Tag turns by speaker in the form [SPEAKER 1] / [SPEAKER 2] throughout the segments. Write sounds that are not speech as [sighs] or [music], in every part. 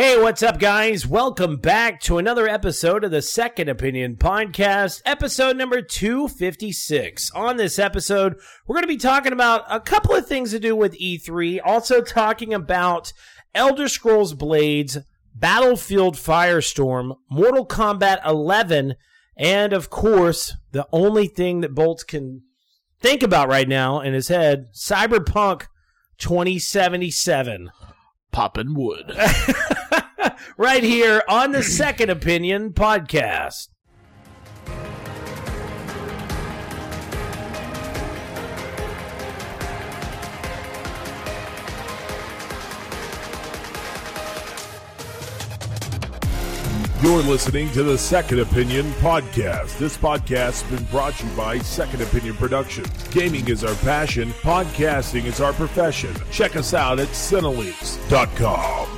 [SPEAKER 1] Hey, what's up, guys? Welcome back to another episode of the Second Opinion Podcast, episode number 256. On this episode, we're going to be talking about a couple of things to do with E3, also talking about Elder Scrolls Blades, Battlefield Firestorm, Mortal Kombat 11, and of course, the only thing that Bolts can think about right now in his head Cyberpunk 2077
[SPEAKER 2] popping wood. [laughs] [laughs]
[SPEAKER 1] right here on the Second Opinion podcast.
[SPEAKER 3] You're listening to the Second Opinion Podcast. This podcast has been brought to you by Second Opinion Productions. Gaming is our passion, podcasting is our profession. Check us out at Cinelinx.com.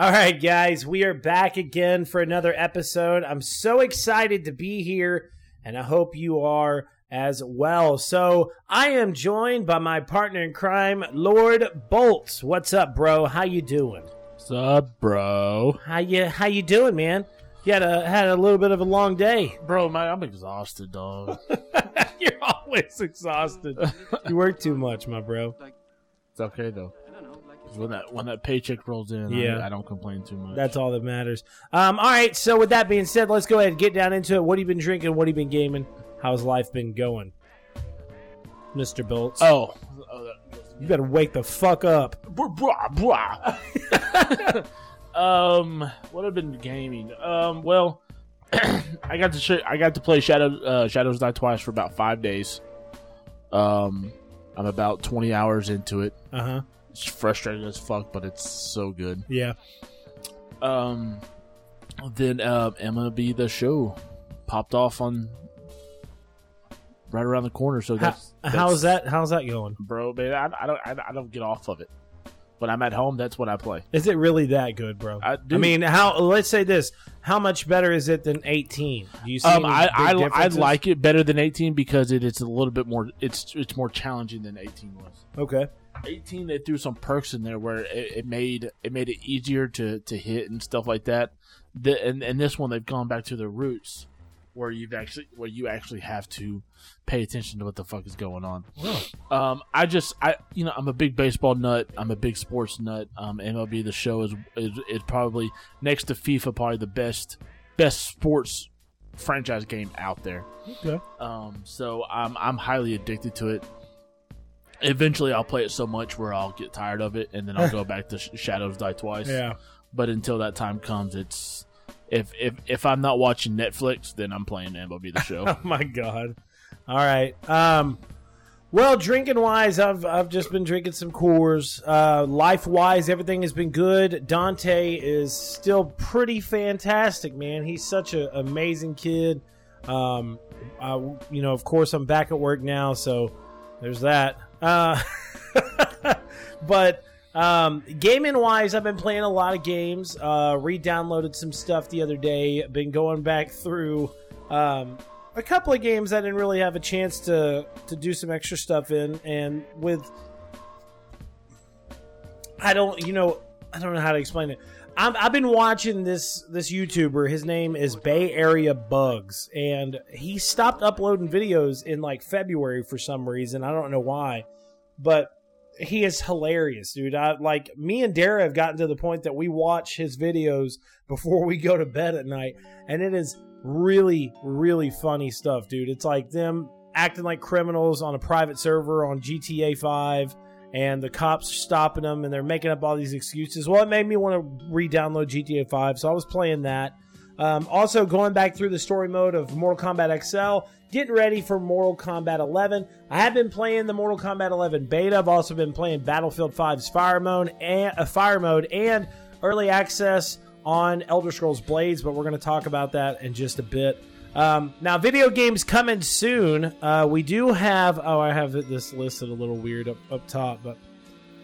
[SPEAKER 1] All right, guys, we are back again for another episode. I'm so excited to be here, and I hope you are as well. So I am joined by my partner in crime, Lord Bolts. What's up, bro? How you doing?
[SPEAKER 2] What's up, bro?
[SPEAKER 1] How you How you doing, man? You had a had a little bit of a long day, [laughs]
[SPEAKER 2] bro. Man, I'm exhausted, dog.
[SPEAKER 1] You're always exhausted. you work too much, my bro.
[SPEAKER 2] It's okay though when that when that paycheck rolls in, yeah. I, I, don't complain too much.
[SPEAKER 1] That's all that matters. Um, all right. So with that being said, let's go ahead and get down into it. What have you been drinking? What have you been gaming? How's life been going, Mister Bolts?
[SPEAKER 2] Oh,
[SPEAKER 1] you better wake the fuck up. [laughs]
[SPEAKER 2] um, what have been gaming? Um, well, [clears throat] I got to sh- I got to play Shadow uh, Shadows Die Twice for about five days. Um, I'm about twenty hours into it.
[SPEAKER 1] Uh huh.
[SPEAKER 2] It's frustrating as fuck, but it's so good.
[SPEAKER 1] Yeah.
[SPEAKER 2] Um, then uh, MLB the show popped off on right around the corner. So that's,
[SPEAKER 1] How, that's how's that? How's that going,
[SPEAKER 2] bro? Man, I, I don't I, I, don't get off of it. When I'm at home, that's what I play.
[SPEAKER 1] Is it really that good, bro? I, I mean, how? Let's say this: How much better is it than 18? Do you see?
[SPEAKER 2] Um, I I, I like it better than 18 because it, it's a little bit more. It's it's more challenging than 18 was.
[SPEAKER 1] Okay.
[SPEAKER 2] 18 they threw some perks in there where it, it, made it made it easier to to hit and stuff like that. The, and and this one they've gone back to their roots where you've actually where you actually have to pay attention to what the fuck is going on. Um, I just I you know I'm a big baseball nut. I'm a big sports nut. Um, MLB the Show is, is is probably next to FIFA probably the best best sports franchise game out there.
[SPEAKER 1] Okay.
[SPEAKER 2] Um, so I'm I'm highly addicted to it eventually I'll play it so much where I'll get tired of it and then I'll go [laughs] back to Shadows Die Twice.
[SPEAKER 1] Yeah.
[SPEAKER 2] But until that time comes, it's if if if I'm not watching Netflix, then I'm playing MLB the Show. [laughs]
[SPEAKER 1] oh my god! All right. Um. Well, drinking wise, I've I've just been drinking some Coors. Uh, life wise, everything has been good. Dante is still pretty fantastic, man. He's such an amazing kid. Um, I, you know, of course, I'm back at work now, so there's that. Uh, [laughs] but um, gaming wise, I've been playing a lot of games. Uh, re-downloaded some stuff the other day. Been going back through um, a couple of games I didn't really have a chance to to do some extra stuff in, and with I don't, you know, I don't know how to explain it. I have been watching this this YouTuber. His name is Bay Area Bugs, and he stopped uploading videos in like February for some reason. I don't know why, but he is hilarious, dude. I like me and Dara have gotten to the point that we watch his videos before we go to bed at night, and it is really, really funny stuff, dude. It's like them acting like criminals on a private server on GTA 5 and the cops are stopping them and they're making up all these excuses. Well, it made me want to re-download GTA 5, so I was playing that. Um, also, going back through the story mode of Mortal Kombat XL, getting ready for Mortal Kombat 11. I have been playing the Mortal Kombat 11 beta. I've also been playing Battlefield 5's Fire Mode and uh, Fire Mode and early access on Elder Scrolls Blades, but we're going to talk about that in just a bit. Um, now, video games coming soon. Uh, we do have. Oh, I have this listed a little weird up, up top, but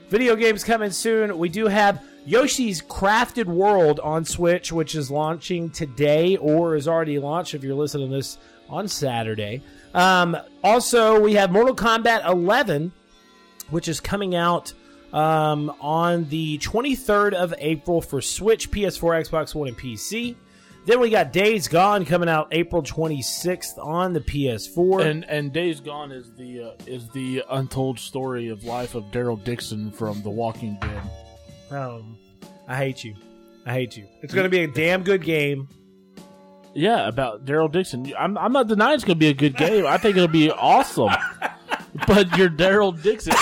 [SPEAKER 1] video games coming soon. We do have Yoshi's Crafted World on Switch, which is launching today or is already launched if you're listening to this on Saturday. Um, also, we have Mortal Kombat 11, which is coming out um, on the 23rd of April for Switch, PS4, Xbox One, and PC. Then we got Days Gone coming out April 26th on the PS4.
[SPEAKER 2] And and Days Gone is the uh, is the untold story of life of Daryl Dixon from The Walking Dead.
[SPEAKER 1] um, I hate you. I hate you. It's going to be a damn good game.
[SPEAKER 2] Yeah, about Daryl Dixon. I'm I'm not denying it's gonna be a good game. I think it'll be awesome. [laughs] But you're Daryl Dixon.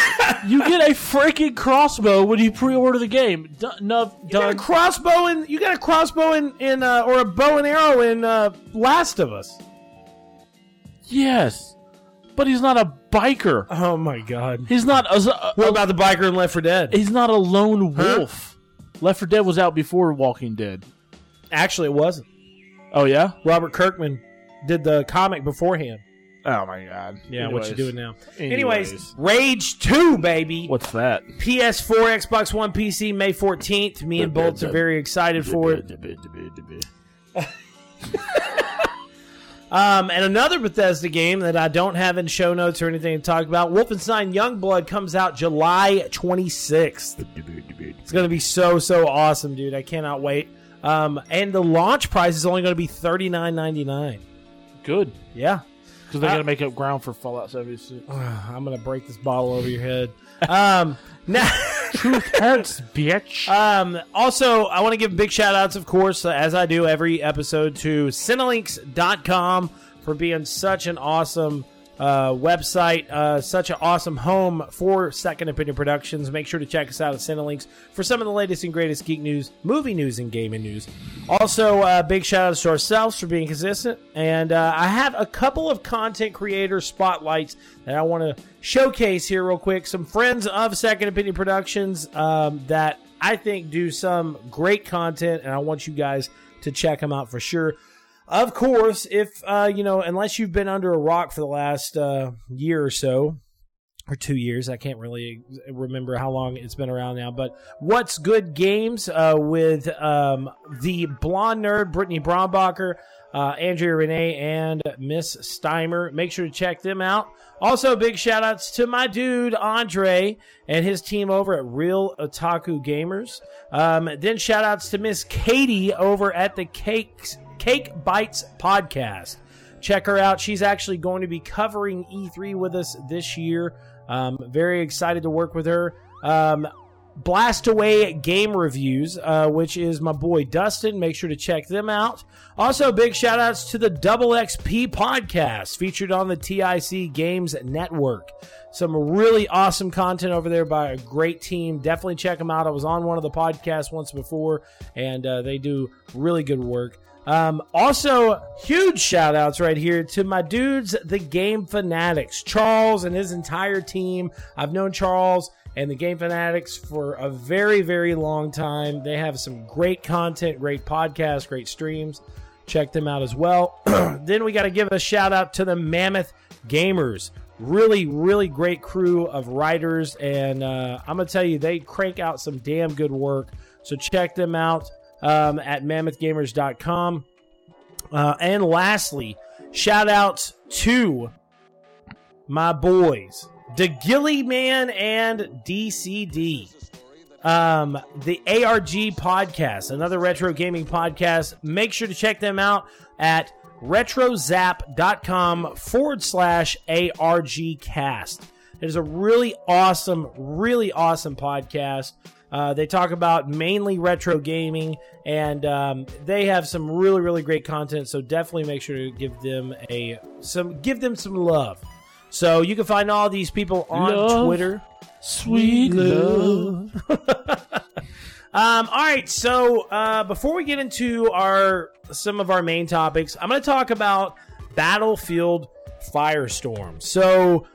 [SPEAKER 2] You get a freaking crossbow when you pre-order the game. D- no,
[SPEAKER 1] You got a crossbow in. You got a crossbow in, in uh, or a bow and arrow in uh, Last of Us.
[SPEAKER 2] Yes, but he's not a biker.
[SPEAKER 1] Oh my god!
[SPEAKER 2] He's not a, a,
[SPEAKER 1] What about the biker in Left 4 Dead?
[SPEAKER 2] he's not a lone
[SPEAKER 1] Huh?
[SPEAKER 2] wolf. Left 4 Dead was out before Walking Dead.
[SPEAKER 1] Actually, it wasn't.
[SPEAKER 2] Oh yeah.
[SPEAKER 1] Robert Kirkman did the comic beforehand.
[SPEAKER 2] Oh my god.
[SPEAKER 1] Yeah, what you doing now?
[SPEAKER 2] Anyways.
[SPEAKER 1] Anyways, Rage 2, baby.
[SPEAKER 2] What's that?
[SPEAKER 1] PS4, Xbox One, PC, May 14th. Me and Bolts are very excited for it. [laughs] Um, and another Bethesda game that I don't have in show notes or anything to talk about, Wolfenstein Youngblood comes out July 26th. It's going to be so, so awesome, dude. I cannot wait. Um, and the launch price is only going to be $39.99.
[SPEAKER 2] Good.
[SPEAKER 1] Yeah.
[SPEAKER 2] Because they got to make up ground for Fallout 76. [sighs]
[SPEAKER 1] I'm going to break this bottle over your head. [laughs] Um, now. [laughs]
[SPEAKER 2] Truth hurts, bitch.
[SPEAKER 1] Um, also, I want to give big shout outs, of course, as I do every episode, to Cinelinx.com for being such an awesome uh, website, uh, such an awesome home for Second Opinion Productions. Make sure to check us out at Cinelinx for some of the latest and greatest geek news, movie news, and gaming news. Also, uh, big shout outs to ourselves for being consistent. And uh, I have a couple of content creator spotlights that I want to showcase here, real quick. Some friends of Second Opinion Productions um, that I think do some great content, and I want you guys to check them out for sure. Of course, if uh, you know, unless you've been under a rock for the last uh, year or so, or two years, I can't really remember how long it's been around now. But what's good games uh, with um, the blonde nerd Brittney Brombacher, uh, Andrea Rene, and Miss Steimer. Make sure to check them out. Also, big shout outs to my dude Andre and his team over at Real Otaku Gamers. Um, then shout outs to Miss Katie over at the Cakes Cake Bites podcast. Check her out. She's actually going to be covering E3 with us this year. Um, very excited to work with her. Um, Blast Away Game Reviews, uh, which is my boy Dustin. Make sure to check them out. Also, big shout outs to the Double XP podcast featured on the TIC Games Network. Some really awesome content over there by a great team. Definitely check them out. I was on one of the podcasts once before, and uh, they do really good work. Um, also, huge shout outs right here to my dudes, the Game Fanatics, Charles and his entire team. I've known Charles and the Game Fanatics for a very, very long time. They have some great content, great podcasts, great streams. Check them out as well. [clears throat] then we got to give a shout out to the Mammoth Gamers. Really, really great crew of writers, and uh, I'm gonna tell you, they crank out some damn good work. So check them out um, at mammothgamers.com. Uh, and lastly, shout outs to my boys, the Gilly Man and DCD. Um, the ARG podcast, another retro gaming podcast. Make sure to check them out at retrozap.com forward slash ARG cast. It is a really awesome, really awesome podcast. Uh, they talk about mainly retro gaming, and um, they have some really, really great content. So definitely make sure to give them a some, give them some love. So you can find all these people on
[SPEAKER 2] Love.
[SPEAKER 1] Twitter.
[SPEAKER 2] Sweet love. [laughs]
[SPEAKER 1] Um, all right, so uh, before we get into our some of our main topics, I'm going to talk about Battlefield Firestorm. So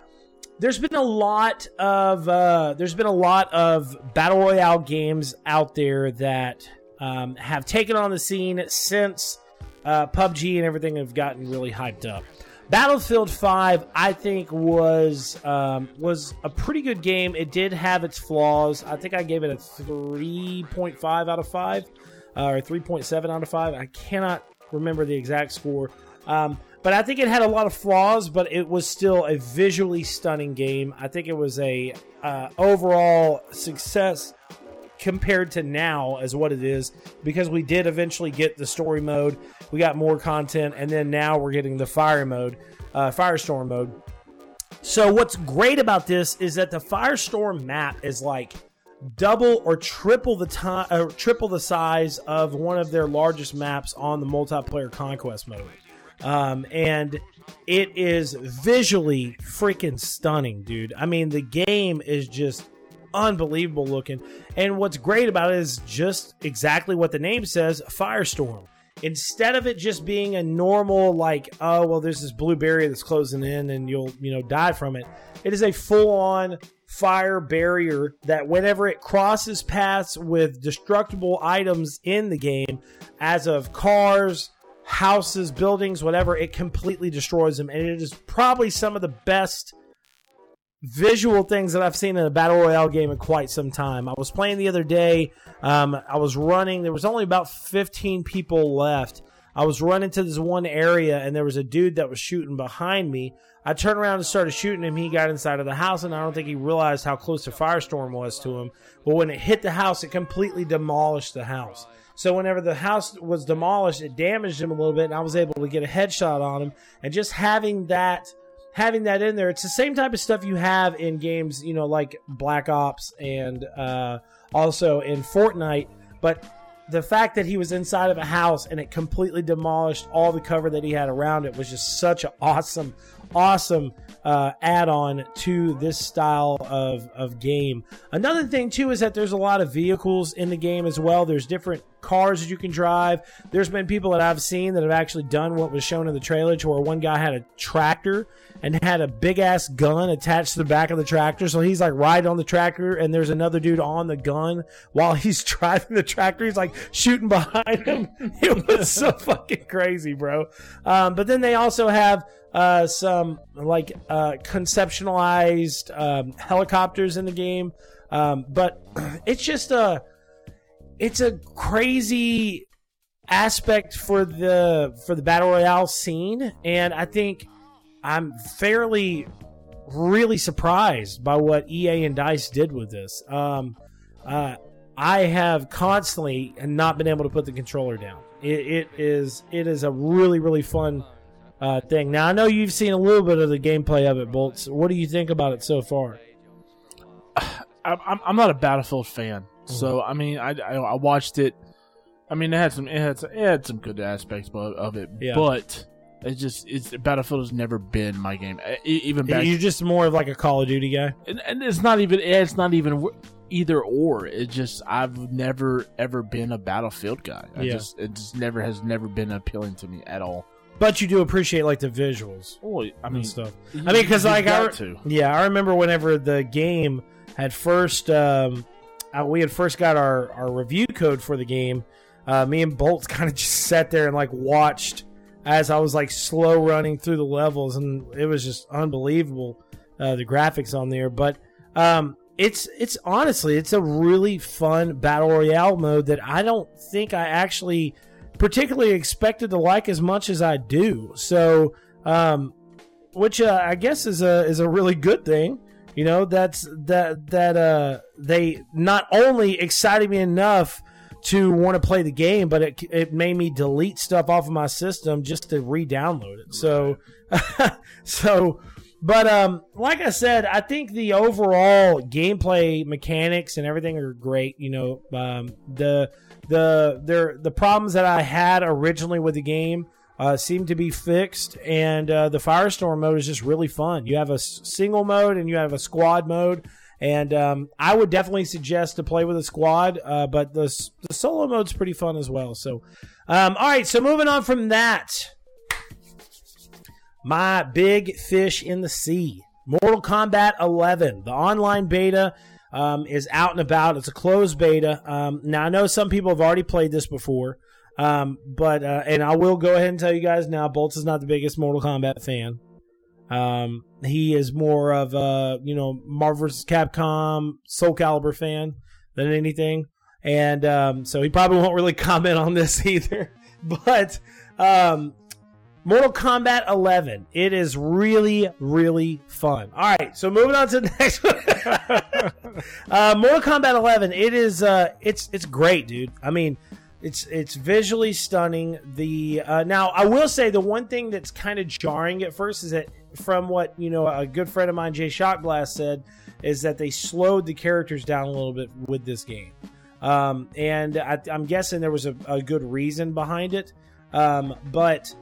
[SPEAKER 1] there's been a lot of uh, there's been a lot of battle royale games out there that um, have taken on the scene since uh, PUBG and everything have gotten really hyped up. Battlefield 5, I think, was um, was a pretty good game. It did have its flaws. I think I gave it a 3.5 out of 5 uh, or 3.7 out of 5. I cannot remember the exact score. Um, but I think it had a lot of flaws, but it was still a visually stunning game. I think it was a uh, overall success compared to now as what it is because we did eventually get the story mode. We got more content, and then now we're getting the fire mode, uh, firestorm mode. So what's great about this is that the firestorm map is like double or triple the time, or triple the size of one of their largest maps on the multiplayer conquest mode, um, and it is visually freaking stunning, dude. I mean, the game is just unbelievable looking. And what's great about it is just exactly what the name says Firestorm. Instead of it just being a normal, like, oh, well, there's this blue barrier that's closing in and you'll, you know, die from it, it is a full on fire barrier that whenever it crosses paths with destructible items in the game, as of cars, houses, buildings, whatever, it completely destroys them. And it is probably some of the best visual things that I've seen in a battle royale game in quite some time. I was playing the other day. Um, I was running. There was only about 15 people left. I was running to this one area, and there was a dude that was shooting behind me. I turned around and started shooting him. He got inside of the house, and I don't think he realized how close the firestorm was to him. But when it hit the house, it completely demolished the house. So whenever the house was demolished, it damaged him a little bit, and I was able to get a headshot on him. And just having that having that in there. It's the same type of stuff you have in games, you know, like Black Ops and uh, also in Fortnite. But the fact that he was inside of a house and it completely demolished all the cover that he had around it was just such an awesome, awesome uh, add-on to this style of, of game. Another thing too is that there's a lot of vehicles in the game as well. There's different cars that you can drive. There's been people that I've seen that have actually done what was shown in the trailer, to where one guy had a tractor and had a big ass gun attached to the back of the tractor. So he's like riding on the tractor, and there's another dude on the gun while he's [laughs] driving the tractor. He's like shooting behind him. [laughs] It was so fucking crazy, bro. Um, but then they also have uh, some like uh, conceptualized um, helicopters in the game. Um, but [clears throat] it's just a it's a crazy aspect for the for the battle royale scene, and I think I'm fairly really surprised by what EA and Dice did with this. Um, uh, I have constantly not been able to put the controller down. It, it is it is a really really fun uh, thing. Now I know you've seen a little bit of the gameplay of it, Bolts. What do you think about it so far?
[SPEAKER 2] I'm I'm not a Battlefield fan, mm-hmm. so I mean I, I, I watched it. I mean it had some it had some, it had some good aspects of it, yeah. but it just it's Battlefield has never been my game. Even back,
[SPEAKER 1] you're just more of like a Call of Duty guy,
[SPEAKER 2] and, and it's not even it's not even either or. It just I've never ever been a Battlefield guy. I yeah. just it just never has never been appealing to me at all.
[SPEAKER 1] But you do appreciate like the visuals.
[SPEAKER 2] Oh, I mean
[SPEAKER 1] stuff. I mean because like I to. yeah I remember whenever the game had first um, uh, we had first got our our review code for the game. Uh, me and Bolts [laughs] kind of just sat there and like watched as I was like slow running through the levels, and it was just unbelievable uh, the graphics on there. But um, it's it's honestly it's a really fun battle royale mode that I don't think I actually particularly expected to like as much as I do. So, um, which uh, I guess is a is a really good thing. You know, that's that that uh, they not only excited me enough to want to play the game, but it it made me delete stuff off of my system just to re-download it. So, [laughs] so, but um, like I said, I think the overall gameplay mechanics and everything are great. You know, um, the the the problems that I had originally with the game. Uh, seem to be fixed, and uh, the Firestorm mode is just really fun. You have a single mode and you have a squad mode, and um, I would definitely suggest to play with a squad, uh, but the, the solo mode's pretty fun as well. So, um, all right, so moving on from that, my big fish in the sea, Mortal Kombat 11, the online beta. Um, is out and about. It's a closed beta. Um, now I know some people have already played this before, um, but uh, and I will go ahead and tell you guys now, Bolts is not the biggest Mortal Kombat fan. Um, he is more of a you know Marvel vs. Capcom Soul Calibur fan than anything, and um, so he probably won't really [laughs] comment on this either. [laughs] but um, Mortal Kombat 11. It is really, really fun. All right, so moving on to the [laughs] next one. [laughs] uh, Mortal Kombat 11. It is. Uh, it's it's great, dude. I mean, it's it's visually stunning. The uh, now I will say the one thing that's kind of jarring at first is that from what you know a good friend of mine Jay Shotglass said is that they slowed the characters down a little bit with this game, um, and I, am guessing there was a, a, good reason behind it. Um, but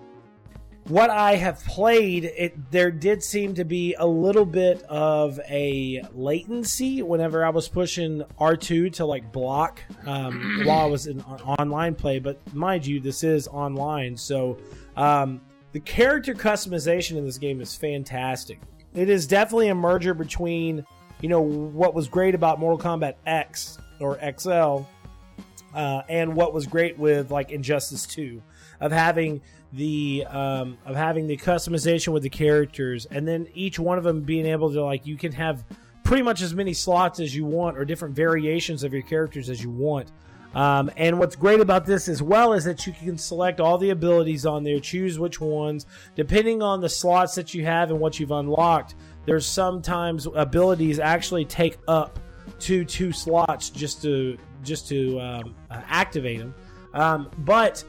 [SPEAKER 1] what I have played, it there did seem to be a little bit of a latency whenever I was pushing R2 to like block um, [clears throat] while I was in online play. But mind you, this is online, so um, the character customization in this game is fantastic. It is definitely a merger between you know what was great about Mortal Kombat X or XL uh, and what was great with like Injustice 2 of having the um, of having the customization with the characters, and then each one of them being able to like you can have pretty much as many slots as you want or different variations of your characters as you want. Um, and what's great about this as well is that you can select all the abilities on there, choose which ones, depending on the slots that you have and what you've unlocked. There's sometimes abilities actually take up to two slots just to just to um, uh, activate them. Um, but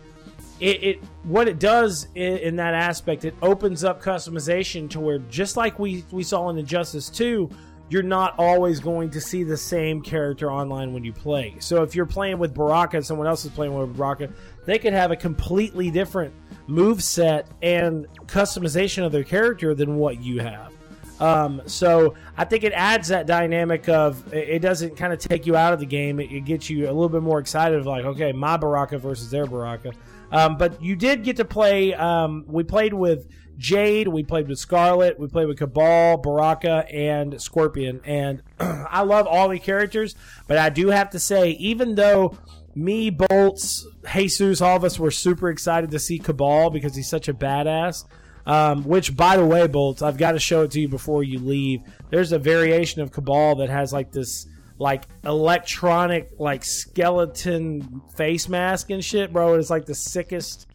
[SPEAKER 1] it, it, what it does in, in, that aspect, it opens up customization to where just like we we saw in Injustice 2, you're not always going to see the same character online when you play. So if you're playing with Baraka and someone else is playing with Baraka, they could have a completely different move set and customization of their character than what you have. Um, so I think it adds that dynamic of it doesn't kind of take you out of the game. It, it, gets you a little bit more excited of like, okay, my Baraka versus their Baraka. Um, but you did get to play. Um, we played with Jade, we played with Skarlet, we played with Kabal, Baraka, and Scorpion. And [clears throat] I love all the characters, but I do have to say, even though me, Bolts, Jesus, all of us were super excited to see Kabal because he's such a badass. Um, which, by the way, Bolts, I've got to show it to you before you leave. There's a variation of Kabal that has like this like electronic like skeleton face mask and shit, bro. It's like the sickest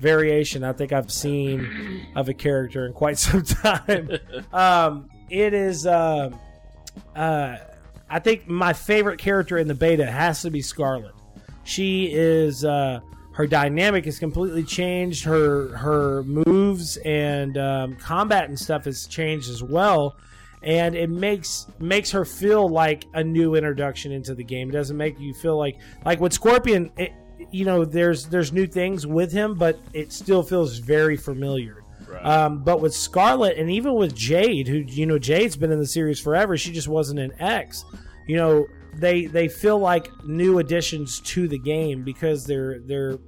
[SPEAKER 1] variation I think I've seen of a character in quite [laughs] some time. um, it is. Uh, uh, I think my favorite character in the beta has to be Skarlet. She is. Uh, her dynamic has completely changed. Her her moves and um, combat and stuff has changed as well and it makes makes her feel like a new introduction into the game. It doesn't make you feel like like with Scorpion, it, you know, there's there's new things with him, but it still feels very familiar. Right. Um, but with Skarlet and even with Jade, who you know Jade's been in the series forever, she just wasn't an X. You know, they they feel like new additions to the game because their their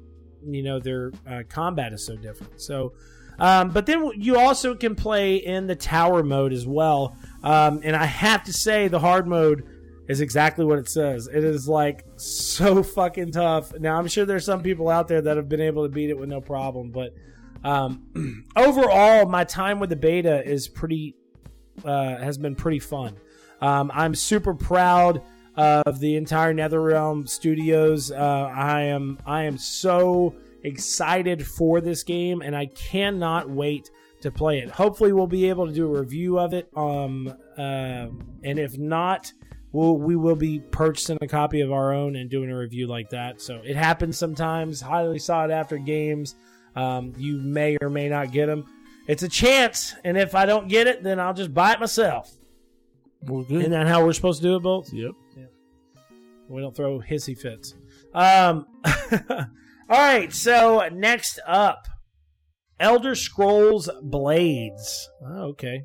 [SPEAKER 1] you know their uh, combat is so different. So um, but then you also can play in the tower mode as well. Um, and I have to say, the hard mode is exactly what it says. It is like so fucking tough. Now, I'm sure there's some people out there that have been able to beat it with no problem. But um, [clears throat] overall, my time with the beta is pretty, uh, has been pretty fun. Um, I'm super proud of the entire NetherRealm Studios. Uh, I am I am so excited for this game, and I cannot wait to play it. Hopefully, we'll be able to do a review of it. Um, uh, and if not, we'll, we will be purchasing a copy of our own and doing a review like that. So it happens sometimes. Highly sought after games. Um, you may or may not get them. It's a chance, and if I don't get it, then I'll just buy it myself.
[SPEAKER 2] Well, good.
[SPEAKER 1] Isn't that how we're supposed to do it, both?
[SPEAKER 2] Yep.
[SPEAKER 1] Yeah. We don't throw hissy fits. Um, [laughs] All right, so next up, Elder Scrolls Blades. Oh, okay.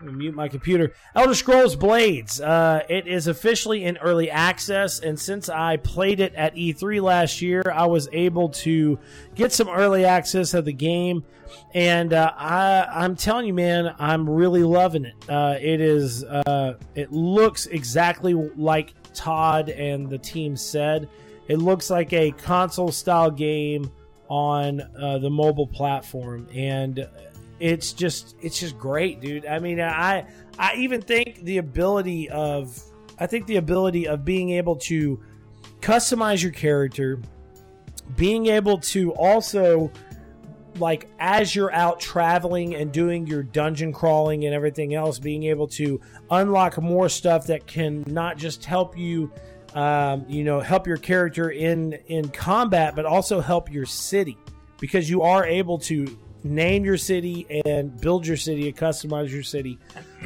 [SPEAKER 1] mute my computer. Elder Scrolls Blades. Uh, it is officially in early access, and since I played it at E3 last year, I was able to get some early access of the game. And uh, I, am telling you, man, I'm really loving it. Uh, it is. Uh, it looks exactly like Todd and the team said. It looks like a console style game on uh, the mobile platform, and it's just it's just great, dude. I mean, I I even think the ability of I think the ability of being able to customize your character, being able to also like as you're out traveling and doing your dungeon crawling and everything else, being able to unlock more stuff that can not just help you, um, you know, help your character in in combat, but also help your city because you are able to name your city and build your city customize your city,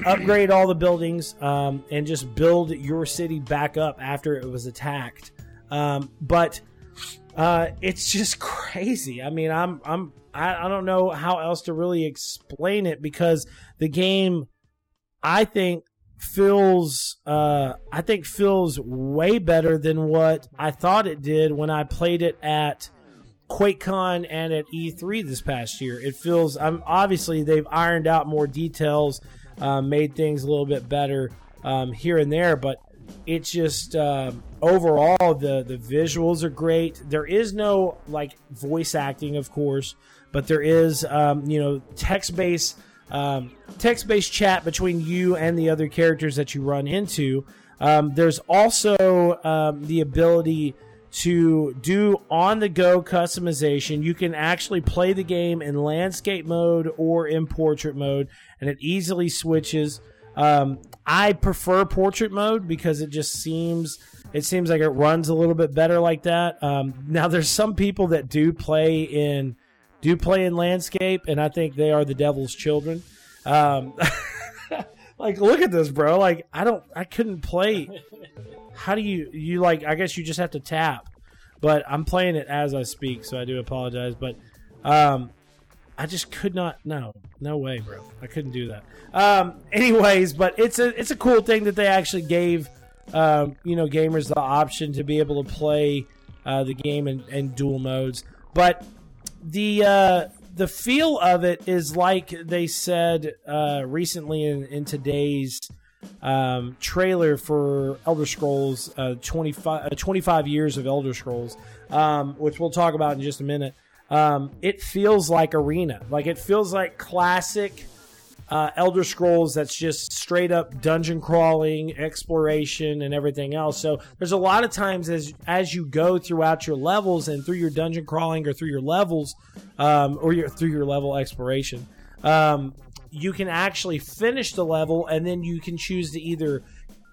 [SPEAKER 1] upgrade all the buildings, um, and just build your city back up after it was attacked. Um, but uh, it's just [laughs] crazy. I mean, I'm I'm I, I don't know how else to really explain it because the game, I think feels uh I think feels way better than what I thought it did when I played it at QuakeCon and at E3 this past year. It feels I'm obviously they've ironed out more details, uh, made things a little bit better um, here and there, but it's just um, overall the the visuals are great. There is no like voice acting, of course, but there is um, you know text based um, text based chat between you and the other characters that you run into. Um, there's also um, the ability to do on the go customization. You can actually play the game in landscape mode or in portrait mode, and it easily switches. Um, I prefer portrait mode because it just seems it seems like it runs a little bit better like that. Um, now, there's some people that do play in do play in landscape, and I think they are the devil's children. Um, [laughs] like, look at this, bro. Like, I don't, I couldn't play. How do you, you like? I guess you just have to tap. But I'm playing it as I speak, so I do apologize. But um, I just could not. No, no way, bro. I couldn't do that. Um, anyways, but it's a it's a cool thing that they actually gave um, you know gamers the option to be able to play uh, the game in, in dual modes. But the uh, the feel of it is like they said uh, recently in, in today's um, trailer for Elder Scrolls uh, 25, uh, 25 years of Elder Scrolls, um, which we'll talk about in just a minute. Um, it feels like Arena. Like it feels like classic uh, Elder Scrolls that's just straight up dungeon crawling, exploration, and everything else. So there's a lot of times as as you go throughout your levels and through your dungeon crawling or through your levels, um, or your through your level exploration, um, you can actually finish the level and then you can choose to either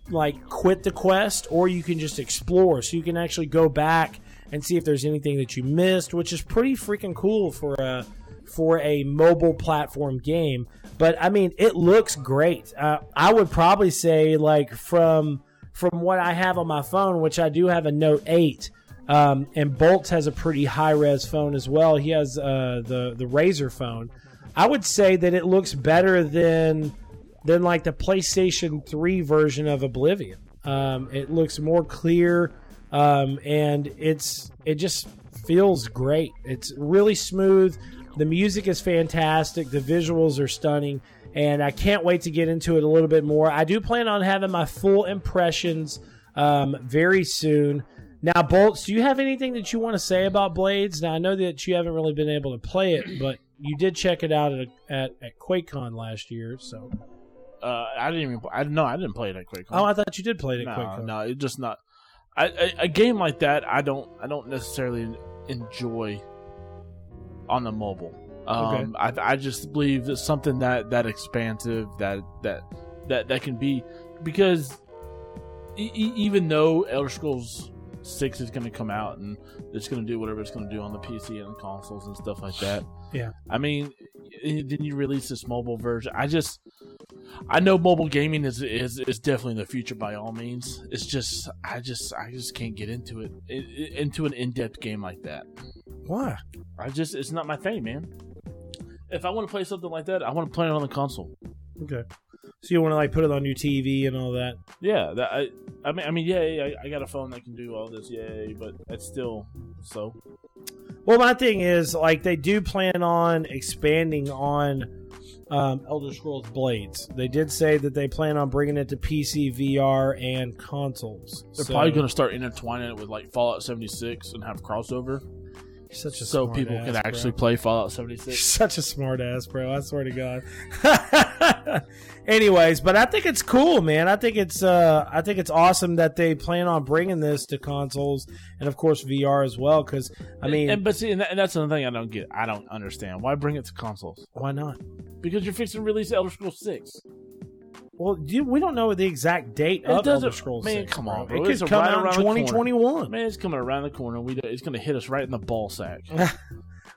[SPEAKER 1] like quit the quest or you can just explore. So you can actually go back and see if there's anything that you missed, which is pretty freaking cool for a for a mobile platform game. But I mean, it looks great. Uh, I would probably say like from from what I have on my phone, which I do have a Note Eight. Um, and Bolts has a pretty high res phone as well. He has uh, the the Razer phone. I would say that it looks better than than like the PlayStation 3 version of Oblivion. Um, it looks more clear, um, and it's it just feels great. It's really smooth. The music is fantastic. The visuals are stunning, and I can't wait to get into it a little bit more. I do plan on having my full impressions um, very soon. Now, Bolts, do you have anything that you want to say about Blades? Now, I know that you haven't really been able to play it, but you did check it out at at, at QuakeCon last year, so.
[SPEAKER 2] Uh, I didn't even. I no, I didn't play it at QuakeCon.
[SPEAKER 1] Oh, I thought you did play it at
[SPEAKER 2] no,
[SPEAKER 1] QuakeCon.
[SPEAKER 2] no, it's just not. I, a, a game like that, I don't. I don't necessarily enjoy on the mobile. Um, I, I just believe that something that that expansive that that that that can be because e- even though Elder Scrolls Six is going to come out and it's going to do whatever it's going to do on the PC and consoles and stuff like that.
[SPEAKER 1] Yeah.
[SPEAKER 2] I mean, eh, eh, then you release this mobile version. I just, I know mobile gaming is is, is definitely the future by all means. It's just, I just, I just can't get into it, it into an in depth game like that.
[SPEAKER 1] Why?
[SPEAKER 2] I just, it's not my thing, man. If I want to play something like that, I want to play it on the console.
[SPEAKER 1] Okay. So you want to like put it on your TV and all that?
[SPEAKER 2] Yeah, that I, I mean, I mean, yeah, I, I got a phone that can do all this, yay, but it's still so.
[SPEAKER 1] Well, my thing is like they do plan on expanding on um, Elder Scrolls Blades. They did say that they plan on bringing it to PC, VR, and consoles.
[SPEAKER 2] They're
[SPEAKER 1] So-
[SPEAKER 2] probably going to start intertwining it with like Fallout 76 and have crossover,
[SPEAKER 1] You're such a
[SPEAKER 2] so people
[SPEAKER 1] ass,
[SPEAKER 2] can
[SPEAKER 1] bro.
[SPEAKER 2] actually play Fallout
[SPEAKER 1] You're
[SPEAKER 2] 76.
[SPEAKER 1] such a smart ass, bro. I swear to God. [laughs] Anyways, but I think it's cool, man. I think it's uh, I think it's awesome that they plan on bringing this to consoles and of course VR as well. Because I mean,
[SPEAKER 2] and, but see, and, that, and that's another thing I don't get. I don't understand why bring it to consoles
[SPEAKER 1] why not?
[SPEAKER 2] because you're fixing to release Elder Scrolls Six.
[SPEAKER 1] Well, dude, we don't know the exact date
[SPEAKER 2] It
[SPEAKER 1] of Elder Scrolls.
[SPEAKER 2] man,
[SPEAKER 1] 6,
[SPEAKER 2] come on,
[SPEAKER 1] bro. It
[SPEAKER 2] It's
[SPEAKER 1] could
[SPEAKER 2] right
[SPEAKER 1] out in
[SPEAKER 2] around the corner.
[SPEAKER 1] 2021.
[SPEAKER 2] Man, it's coming around the corner. We it's going to hit us right in the ball sack. [laughs]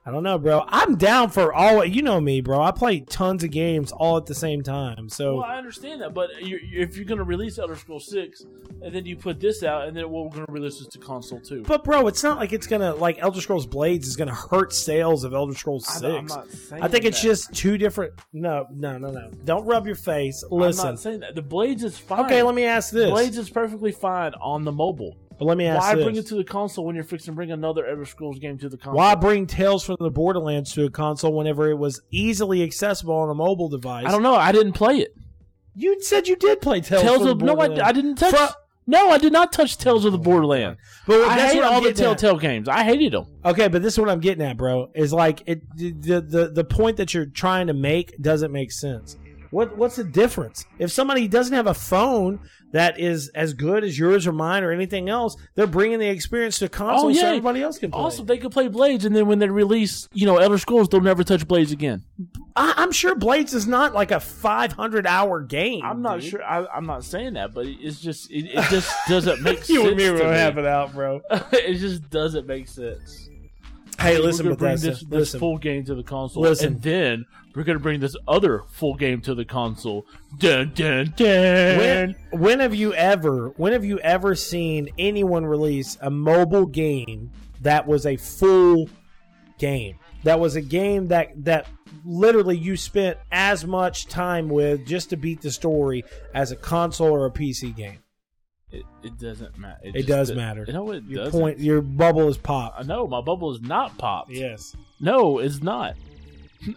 [SPEAKER 1] I don't know, bro. I'm down for all. You know me, bro. I play tons of games all at the same time. So
[SPEAKER 2] Well, I understand that, but you if you're going to release Elder Scrolls Six, and then you put this out, and then we're going to release this to console too.
[SPEAKER 1] But bro, it's not like it's gonna like Elder Scrolls Blades is gonna hurt sales of Elder Scrolls Six.
[SPEAKER 2] I'm not saying
[SPEAKER 1] I think it's
[SPEAKER 2] that.
[SPEAKER 1] just two different. No, no, no, no. Don't rub your face.
[SPEAKER 2] I'm
[SPEAKER 1] Listen.
[SPEAKER 2] not saying that the Blades is fine.
[SPEAKER 1] Okay, let me ask this.
[SPEAKER 2] Blades is perfectly fine on the mobile.
[SPEAKER 1] But let me ask
[SPEAKER 2] Why
[SPEAKER 1] this.
[SPEAKER 2] bring it to the console when you're fixing to bring another Elder Scrolls game to the console?
[SPEAKER 1] Why bring Tales from the Borderlands to a console whenever it was easily accessible on a mobile device?
[SPEAKER 2] I don't know. I didn't play it.
[SPEAKER 1] You said you did play Tales,
[SPEAKER 2] Tales
[SPEAKER 1] from
[SPEAKER 2] of
[SPEAKER 1] the
[SPEAKER 2] no, I,
[SPEAKER 1] Borderlands.
[SPEAKER 2] I didn't touch. No, I did not touch Tales of the Borderland.
[SPEAKER 1] But
[SPEAKER 2] I
[SPEAKER 1] that's what
[SPEAKER 2] all the
[SPEAKER 1] getting at.
[SPEAKER 2] Telltale games. I hated them.
[SPEAKER 1] Okay, but this is what I'm getting at, bro. Is like it the, the the point that you're trying to make doesn't make sense. What what's the difference? If somebody doesn't have a phone that is as good as yours or mine or anything else, they're bringing the experience to console
[SPEAKER 2] Oh,
[SPEAKER 1] so everybody else can play.
[SPEAKER 2] Also, they could play Blades, and then when they release, you know, Elder Scrolls, they'll never touch Blades again.
[SPEAKER 1] I, I'm sure Blades is not like a 500 hour game.
[SPEAKER 2] I'm not
[SPEAKER 1] dude.
[SPEAKER 2] sure. I, I'm not saying that, but it's just it, it just doesn't [laughs] make sense.
[SPEAKER 1] You and me have it out, bro. [laughs]
[SPEAKER 2] it just doesn't make sense.
[SPEAKER 1] Hey,
[SPEAKER 2] We're
[SPEAKER 1] listen,
[SPEAKER 2] gonna bring this, this
[SPEAKER 1] listen.
[SPEAKER 2] full game to the console,
[SPEAKER 1] Listen.
[SPEAKER 2] and then we're gonna bring this other full game to the console. Dun dun dun.
[SPEAKER 1] When, when have you ever when have you ever seen anyone release a mobile game that was a full game that was a game that that literally you spent as much time with just to beat the story as a console or a PC game
[SPEAKER 2] It, it doesn't matter.
[SPEAKER 1] It does matter.
[SPEAKER 2] You know it
[SPEAKER 1] your
[SPEAKER 2] doesn't.
[SPEAKER 1] point your bubble is popped
[SPEAKER 2] uh, No, my bubble is not popped.
[SPEAKER 1] yes
[SPEAKER 2] No, it's not.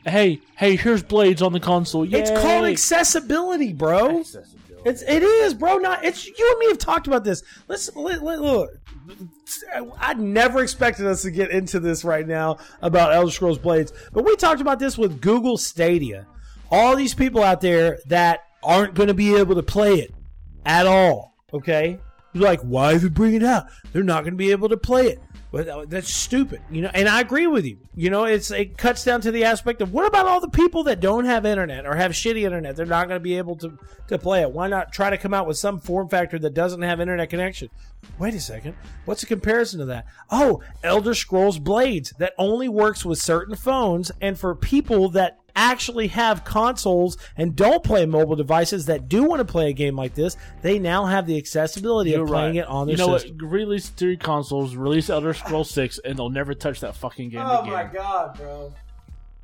[SPEAKER 2] Hey, hey, here's Blades on the console. Yay.
[SPEAKER 1] it's called accessibility bro
[SPEAKER 2] Accessibility.
[SPEAKER 1] It's it is, bro. Not it's you and me have talked about this. Let's let, let- look. I never expected us to get into this right now about Elder Scrolls Blades, but we talked about this with Google Stadia. All these people out there that aren't going to be able to play it at all. Okay, you're like, why is it bringing it out? They're not going to be able to play it. But uh, that's stupid, you know. And I agree with you. You know, it's it cuts down to the aspect of what about all the people that don't have internet or have shitty internet? They're not going to be able to to play it. Why not try to come out with some form factor that doesn't have internet connection? Wait a second. What's the comparison to that? Oh, Elder Scrolls Blades that only works with certain phones and for people that actually have consoles and don't play mobile devices that do want to play a game like this, they now have the accessibility
[SPEAKER 2] You're
[SPEAKER 1] of playing
[SPEAKER 2] right.
[SPEAKER 1] it on their
[SPEAKER 2] you know
[SPEAKER 1] system.
[SPEAKER 2] what? Release three consoles, release Elder Scrolls [sighs] Six, and they'll never touch that fucking game
[SPEAKER 1] Oh
[SPEAKER 2] again.
[SPEAKER 1] my god, bro.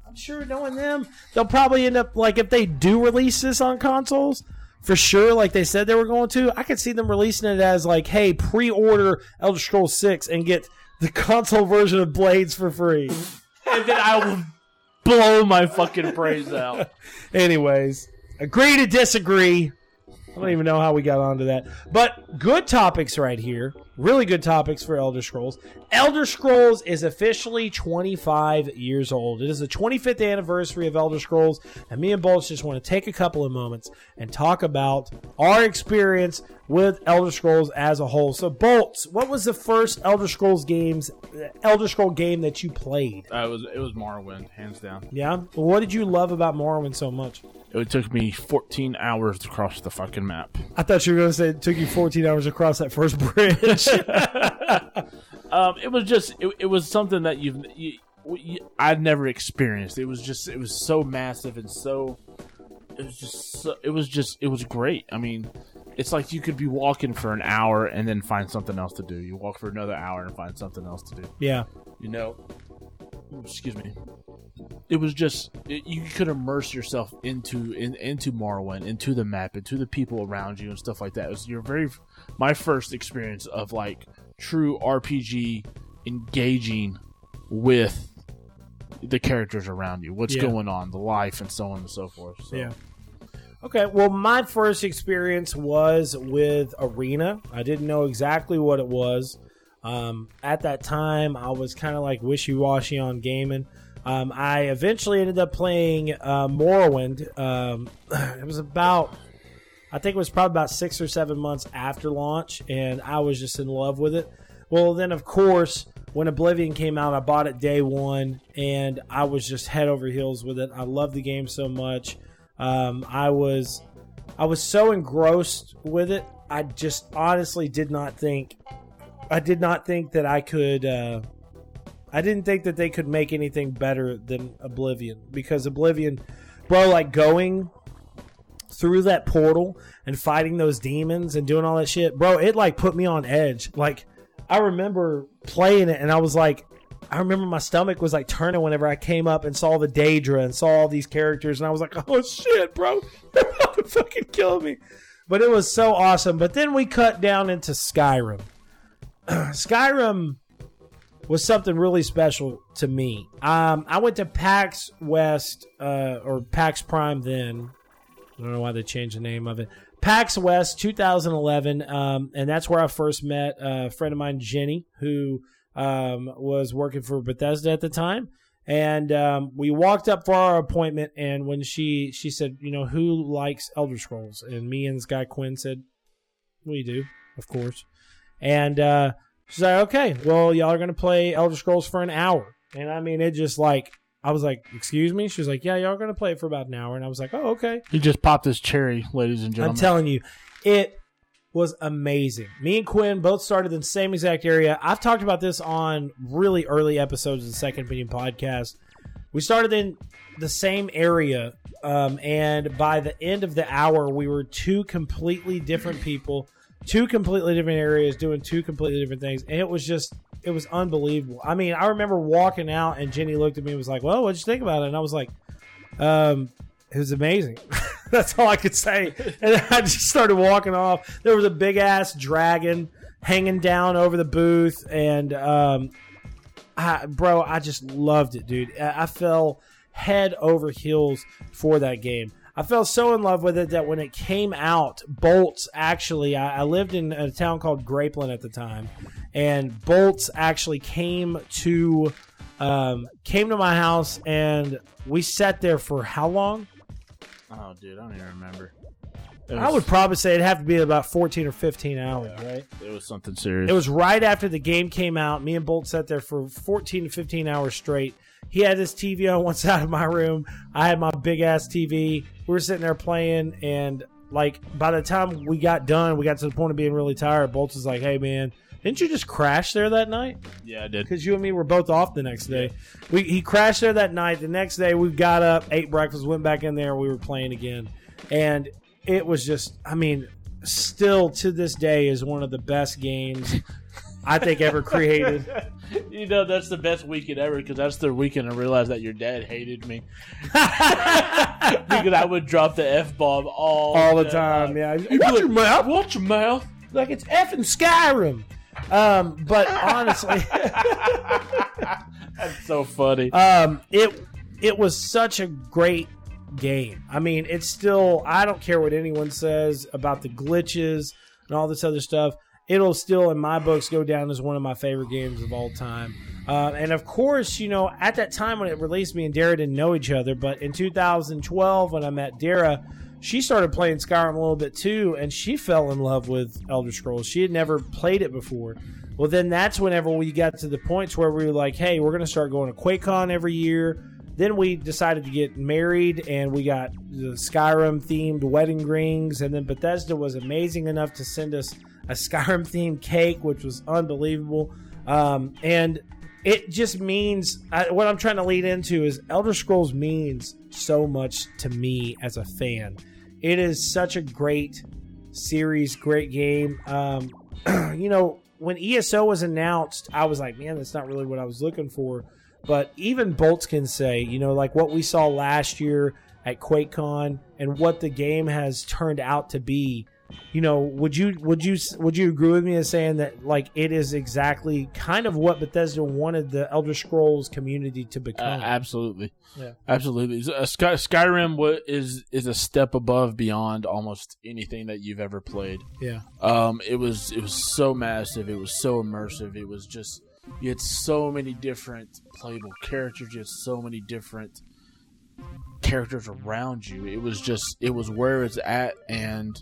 [SPEAKER 1] I'm sure knowing them, they'll probably end up like if they do release this on consoles, for sure, like they said they were going to, I could see them releasing it as like, hey, pre-order Elder Scrolls Six and get the [laughs] console version of Blades for free.
[SPEAKER 2] and then I will blow my fucking praise out. [laughs]
[SPEAKER 1] Anyways, agree to disagree. I don't even know how we got onto that. But good topics right here. Really good topics for Elder Scrolls. Elder Scrolls is officially 25 years old. It is the 25th anniversary of Elder Scrolls, and me and Bolts just want to take a couple of moments and talk about our experience with Elder Scrolls as a whole. So, Bolts, what was the first Elder Scrolls games, Elder Scroll game that you played?
[SPEAKER 2] Uh, it was it was Morrowind, hands down.
[SPEAKER 1] Yeah. What did you love about Morrowind so much?
[SPEAKER 2] It took me 14 hours to cross the fucking map.
[SPEAKER 1] I thought you were going to say it took you 14 hours across that first bridge. [laughs] [laughs]
[SPEAKER 2] Um, it was just it, it was something that you've you, you, I'd never experienced. It was just it was so massive and so it was just so, it was just it was great. I mean, it's like you could be walking for an hour and then find something else to do. You walk for another hour and find something else to do.
[SPEAKER 1] yeah.
[SPEAKER 2] You know, excuse me. It was just it, you could immerse yourself into in, into Morrowind, into the map, into the people around you and stuff like that. It was your very my first experience of like true RPG engaging with the characters around you, what's
[SPEAKER 1] Yeah.
[SPEAKER 2] going on, the life, and so on and so forth. So,
[SPEAKER 1] Yeah. Okay, well, my first experience was with Arena. I didn't know exactly what it was. Um, at that time, I was kind of like wishy washy on gaming. Um, I eventually ended up playing uh, Morrowind. Um, [sighs] it was about, I think it was probably about six or seven months after launch, and I was just in love with it. Well, then of course, when Oblivion came out, I bought it day one, and I was just head over heels with it. I love the game so much. Um, I was, I was so engrossed with it. I just honestly did not think, I did not think that I could. Uh, I didn't think that they could make anything better than Oblivion because Oblivion, bro, like going through that portal and fighting those demons and doing all that shit, bro, it like put me on edge. Like I remember playing it and I was like, I remember my stomach was like turning whenever I came up and saw the Daedra and saw all these characters and I was like, oh shit, bro, [laughs] they're about to fucking kill me. But it was so awesome. But then we cut down into Skyrim. [clears throat] Skyrim was something really special to me. Um, I went to PAX West uh, or PAX Prime then. I don't know why they changed the name of it. PAX West 2011, um, and that's where I first met a friend of mine, Jenny, who um, was working for Bethesda at the time. And um, we walked up for our appointment, and when she she said, you know, who likes Elder Scrolls, and me and this guy Quinn said, we do, of course. And uh, she's like, okay, well, y'all are gonna play Elder Scrolls for an hour, and I mean, it just like I was like, excuse me. She was like, yeah, y'all are gonna play it for about an hour, and I was like, oh, okay.
[SPEAKER 2] He just popped his cherry, ladies and gentlemen.
[SPEAKER 1] I'm telling you, it was amazing. Me and Quinn both started in the same exact area. I've talked about this on really early episodes of the Second Opinion podcast. We started in the same area, um, and by the end of the hour, we were two completely different people, two completely different areas, doing two completely different things, and it was just. It was unbelievable. I mean, I remember walking out and Jenny looked at me and was like, "Well, what'd you think about it?" And I was like, um, it was amazing. [laughs] [laughs] That's all I could say. And I just started walking off. There was a big ass dragon hanging down over the booth, and um, I, bro, I just loved it, dude. I, I fell head over heels for that game. I fell so in love with it that when it came out, Bolts actually, I, I lived in a town called Grapeland at the time, and Bolts actually came to um, came to my house, and we sat there for how long?
[SPEAKER 2] Oh, dude, I don't even remember. It
[SPEAKER 1] I would probably say it'd have to be about 14 or 15 hours, right?
[SPEAKER 2] It was something serious.
[SPEAKER 1] It was right after the game came out. Me and Bolt sat there for 14 to 15 hours straight. He had his TV on one [laughs] side of my room. I had my big ass TV. We were sitting there playing, and like by the time we got done, we got to the point of being really tired. Bolt was like, "Hey, man." Didn't you just crash there that night?
[SPEAKER 2] Yeah, I did.
[SPEAKER 1] Because you and me were both off the next day. We he crashed there that night. The next day we got up, ate breakfast, went back in there, we were playing again, and it was just. I mean, still to this day is one of the best games I think ever created. [laughs]
[SPEAKER 2] you know, that's the best weekend ever because that's the weekend I realized that your dad hated me. [laughs] because I would drop the F bomb all,
[SPEAKER 1] All the time, yeah. Watch your mouth.
[SPEAKER 2] Watch your mouth.
[SPEAKER 1] like it's effing Skyrim. Um, but honestly, [laughs]
[SPEAKER 2] That's so funny.
[SPEAKER 1] um, it it was such a great game. I mean, it's still. I don't care what anyone says about the glitches and all this other stuff. It'll still, in my books, go down as one of my favorite games of all time. Uh, and of course, you know, at that time when it released, me and Dara didn't know each other. But in 2012, when I met Dara, she started playing Skyrim a little bit too, and she fell in love with Elder Scrolls. She had never played it before. Well, then that's whenever we got to the points where we were like, hey, we're going to start going to QuakeCon every year. Then we decided to get married, and we got the Skyrim themed wedding rings. And then Bethesda was amazing enough to send us a [laughs] Skyrim themed cake, which was unbelievable. Um, and it just means what I'm trying to lead into is Elder Scrolls means so much to me as a fan. It is such a great series, great game. Um, [clears throat] you know, when ESO was announced, I was like, man, that's not really what I was looking for. But even Bolts can say, you know, like what we saw last year at QuakeCon and what the game has turned out to be. You know, would you would you would you agree with me as saying that like it is exactly kind of what Bethesda wanted the Elder Scrolls community to
[SPEAKER 2] Uh,
[SPEAKER 1] become?
[SPEAKER 2] absolutely,
[SPEAKER 1] Yeah.
[SPEAKER 2] absolutely. Uh, Sky, Skyrim is is a step above beyond almost anything that you've ever played.
[SPEAKER 1] yeah,
[SPEAKER 2] Um, it was it was so massive. It was so immersive. It was just you had so many different playable characters. You had so many different characters around you. It was just it was where it's at, and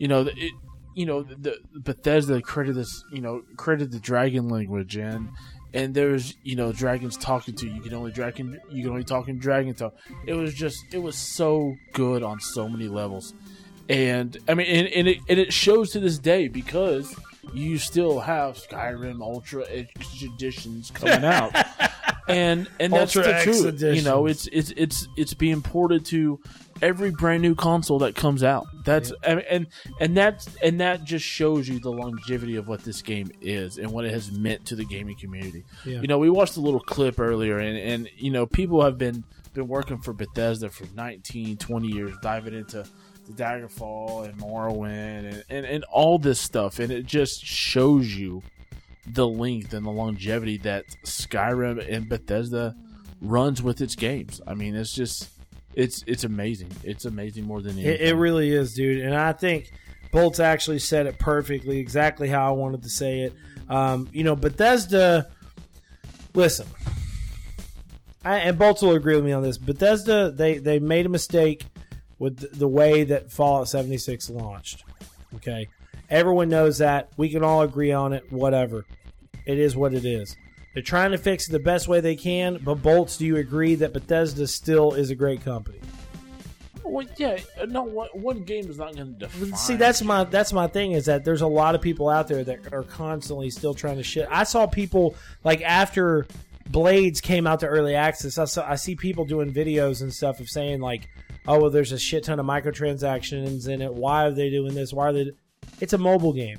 [SPEAKER 2] you know it. You know the, the Bethesda created this. You know created the dragon language, and and there's you know dragons talking to you. You can only dragon you can only talk in dragon tongue. It was just it was so good on so many levels, and I mean and, and it and it shows to this day because you still have Skyrim Ultra editions coming [laughs] out. and and that's
[SPEAKER 1] Ultra
[SPEAKER 2] the truth. You know, it's it's it's it's being ported to every brand new console that comes out. That's I mean, and and that's and that just shows you the longevity of what this game is and what it has meant to the gaming community.
[SPEAKER 1] Yeah.
[SPEAKER 2] You know, we watched a little clip earlier, and and you know, people have been been working for Bethesda for 19, 20 years, diving into the Daggerfall and Morrowind and, and, and all this stuff, and it just shows you the length and the longevity that Skyrim and Bethesda runs with its games. I mean, it's just it's it's amazing. It's amazing more than anything.
[SPEAKER 1] It, it really is, dude. And I think Bolts actually said it perfectly, exactly how I wanted to say it. Um, you know, Bethesda. Listen, I, and Bolts will agree with me on this. Bethesda, they they made a mistake with the, the way that Fallout 76 launched. Okay, everyone knows that. We can all agree on it. Whatever, it is what it is. They're trying to fix it the best way they can. But Bolts, do you agree that Bethesda still is a great company?
[SPEAKER 2] well, yeah, no, one, one game is not going to define.
[SPEAKER 1] See, that's my that's my thing is that there's a lot of people out there that are constantly still trying to shit. I saw people like after Blades came out to early access. I saw I see people doing videos and stuff of saying like, "Oh, well, there's a shit ton of microtransactions in it. Why are they doing this? Why are they?" It's a mobile game.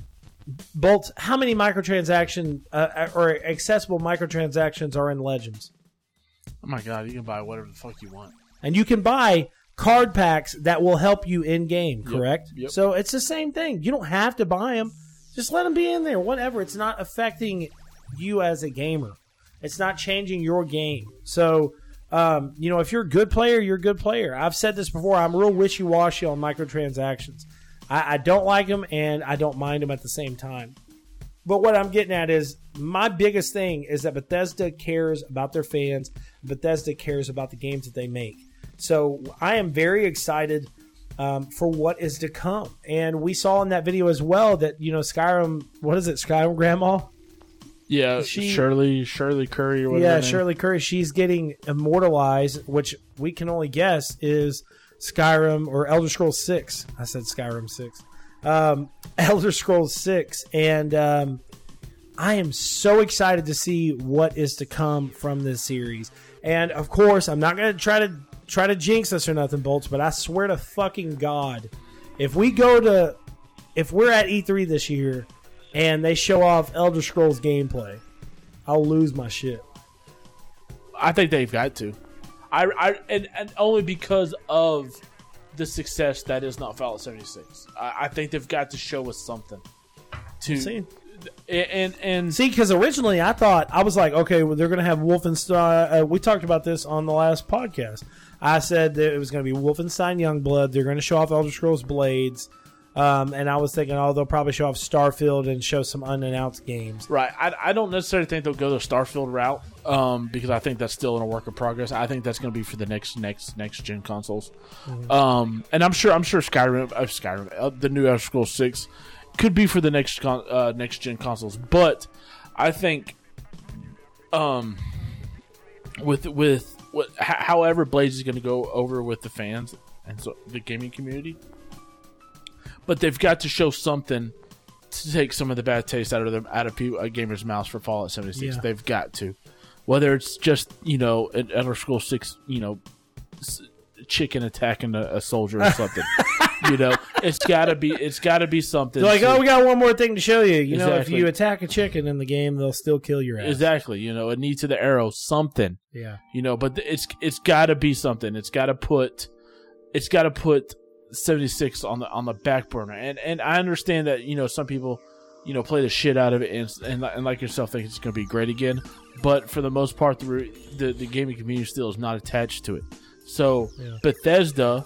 [SPEAKER 1] Bolt. How many microtransaction uh, or accessible microtransactions are in Legends?
[SPEAKER 2] Oh my god, you can buy whatever the fuck you want.
[SPEAKER 1] and you can buy card packs that will help you in game. Correct.
[SPEAKER 2] yep.
[SPEAKER 1] So it's the same thing. You don't have to buy them. Just let them be in there. Whatever. It's not affecting you as a gamer. It's not changing your game. So. Um, you know, if you're a good player, you're a good player. I've said this before. I'm real wishy washy on microtransactions. I, I don't like them, and I don't mind them at the same time. But what I'm getting at is my biggest thing is that Bethesda cares about their fans. Bethesda cares about the games that they make. So I am very excited um, for what is to come. And we saw in that video as well that you know Skyrim. What is it, Skyrim Grandma?
[SPEAKER 2] Yeah,
[SPEAKER 1] She-
[SPEAKER 2] Shirley Shirley Curry.
[SPEAKER 1] Yeah, Shirley Curry. She's getting immortalized, which we can only guess is Skyrim or Elder Scrolls Six. I said Skyrim Six. Um, [laughs] Elder Scrolls Six, and um, I am so excited to see what is to come from this series. And of course, I'm not going to try to try to jinx us or nothing, bolts. But I swear to fucking God, if we go to if we're at E3 this year and they show off Elder Scrolls gameplay, I'll lose my shit.
[SPEAKER 2] I think they've got to. I, I and, and only because of the success that is not Fallout 76. I, I think they've got to show us something. To
[SPEAKER 1] See?
[SPEAKER 2] and and
[SPEAKER 1] See, because originally I thought I was like, okay, well, they're going to have Wolfenstein. Uh, we talked about this on the last podcast. I said that it was going to be Wolfenstein Youngblood. They're going to show off Elder Scrolls Blades, um, and I was thinking, oh, they'll probably show off Starfield and show some unannounced games.
[SPEAKER 2] right. I, I don't necessarily think they'll go the Starfield route um, because I think that's still in a work in progress. I think that's going to be for the next next next gen consoles. Um, and I'm sure I'm sure Skyrim uh, Skyrim uh, the new Elder Scrolls Six could be for the next con- uh, next gen consoles, but I think um with with what h- however Blades is going to go over with the fans and so the gaming community, but they've got to show something to take some of the bad taste out of them out of people, uh, gamers' mouths for Fallout 76.
[SPEAKER 1] Yeah.
[SPEAKER 2] They've got to, whether it's just you know an Elder Scrolls Six, you know, s- chicken attacking a, a soldier or something. [laughs] you know, it's got to be it's got to be something.
[SPEAKER 1] They're like,
[SPEAKER 2] to-
[SPEAKER 1] oh, we got one more thing to show you. You know, if you attack a chicken in the game, they'll still kill your ass.
[SPEAKER 2] exactly. You know, a knee to the arrow, something.
[SPEAKER 1] Yeah.
[SPEAKER 2] you know but it's it's got to be something it's got to put it's got to put 76 on the on the back burner and and i understand that you know some people you know play the shit out of it and and, and like yourself think it's going to be great again but for the most part the the, the gaming community still is not attached to it so
[SPEAKER 1] Yeah.
[SPEAKER 2] bethesda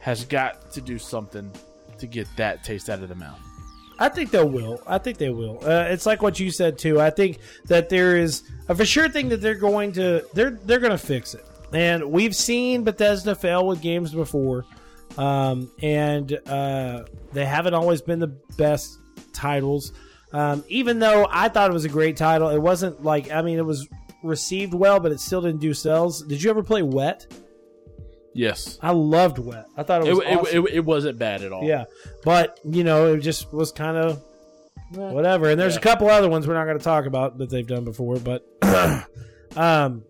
[SPEAKER 2] has got to do something to get that taste out of the mouth
[SPEAKER 1] I think they will. I think they will. Uh, it's like what you said too. I think that there is a for sure thing that they're going to they're they're going to fix it. And we've seen Bethesda fail with games before, um, and uh, they haven't always been the best titles. Um, even though I thought it was a great title, it wasn't like I mean it was received well, but it still didn't do sales. Did you ever play Wet?
[SPEAKER 2] Yes.
[SPEAKER 1] I loved Wet. I thought it
[SPEAKER 2] It,
[SPEAKER 1] was
[SPEAKER 2] it,
[SPEAKER 1] awesome.
[SPEAKER 2] it, it wasn't bad at all.
[SPEAKER 1] Yeah, but you know, it just was kind of whatever. And there's
[SPEAKER 2] Yeah.
[SPEAKER 1] a couple other ones we're not going to talk about that they've done before, but [coughs] um,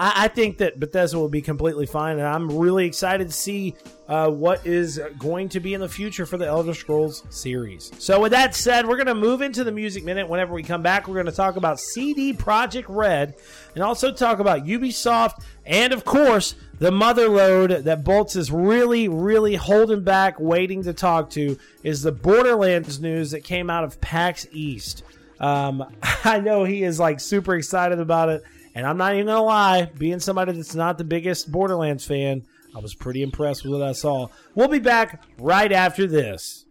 [SPEAKER 1] I, I think that Bethesda will be completely fine, and I'm really excited to see uh, what is going to be in the future for the Elder Scrolls series. So, with that said, we're going to move into the music minute. Whenever we come back, we're going to talk about CD Projekt Red, and also talk about Ubisoft, and of course the mother load that Bolts is really, really holding back, waiting to talk to, is the Borderlands news that came out of PAX East. Um, [laughs] I know he is like super excited about it, and I'm not even gonna lie, being somebody that's not the biggest Borderlands fan, I was pretty impressed with what I saw. We'll be back right after this.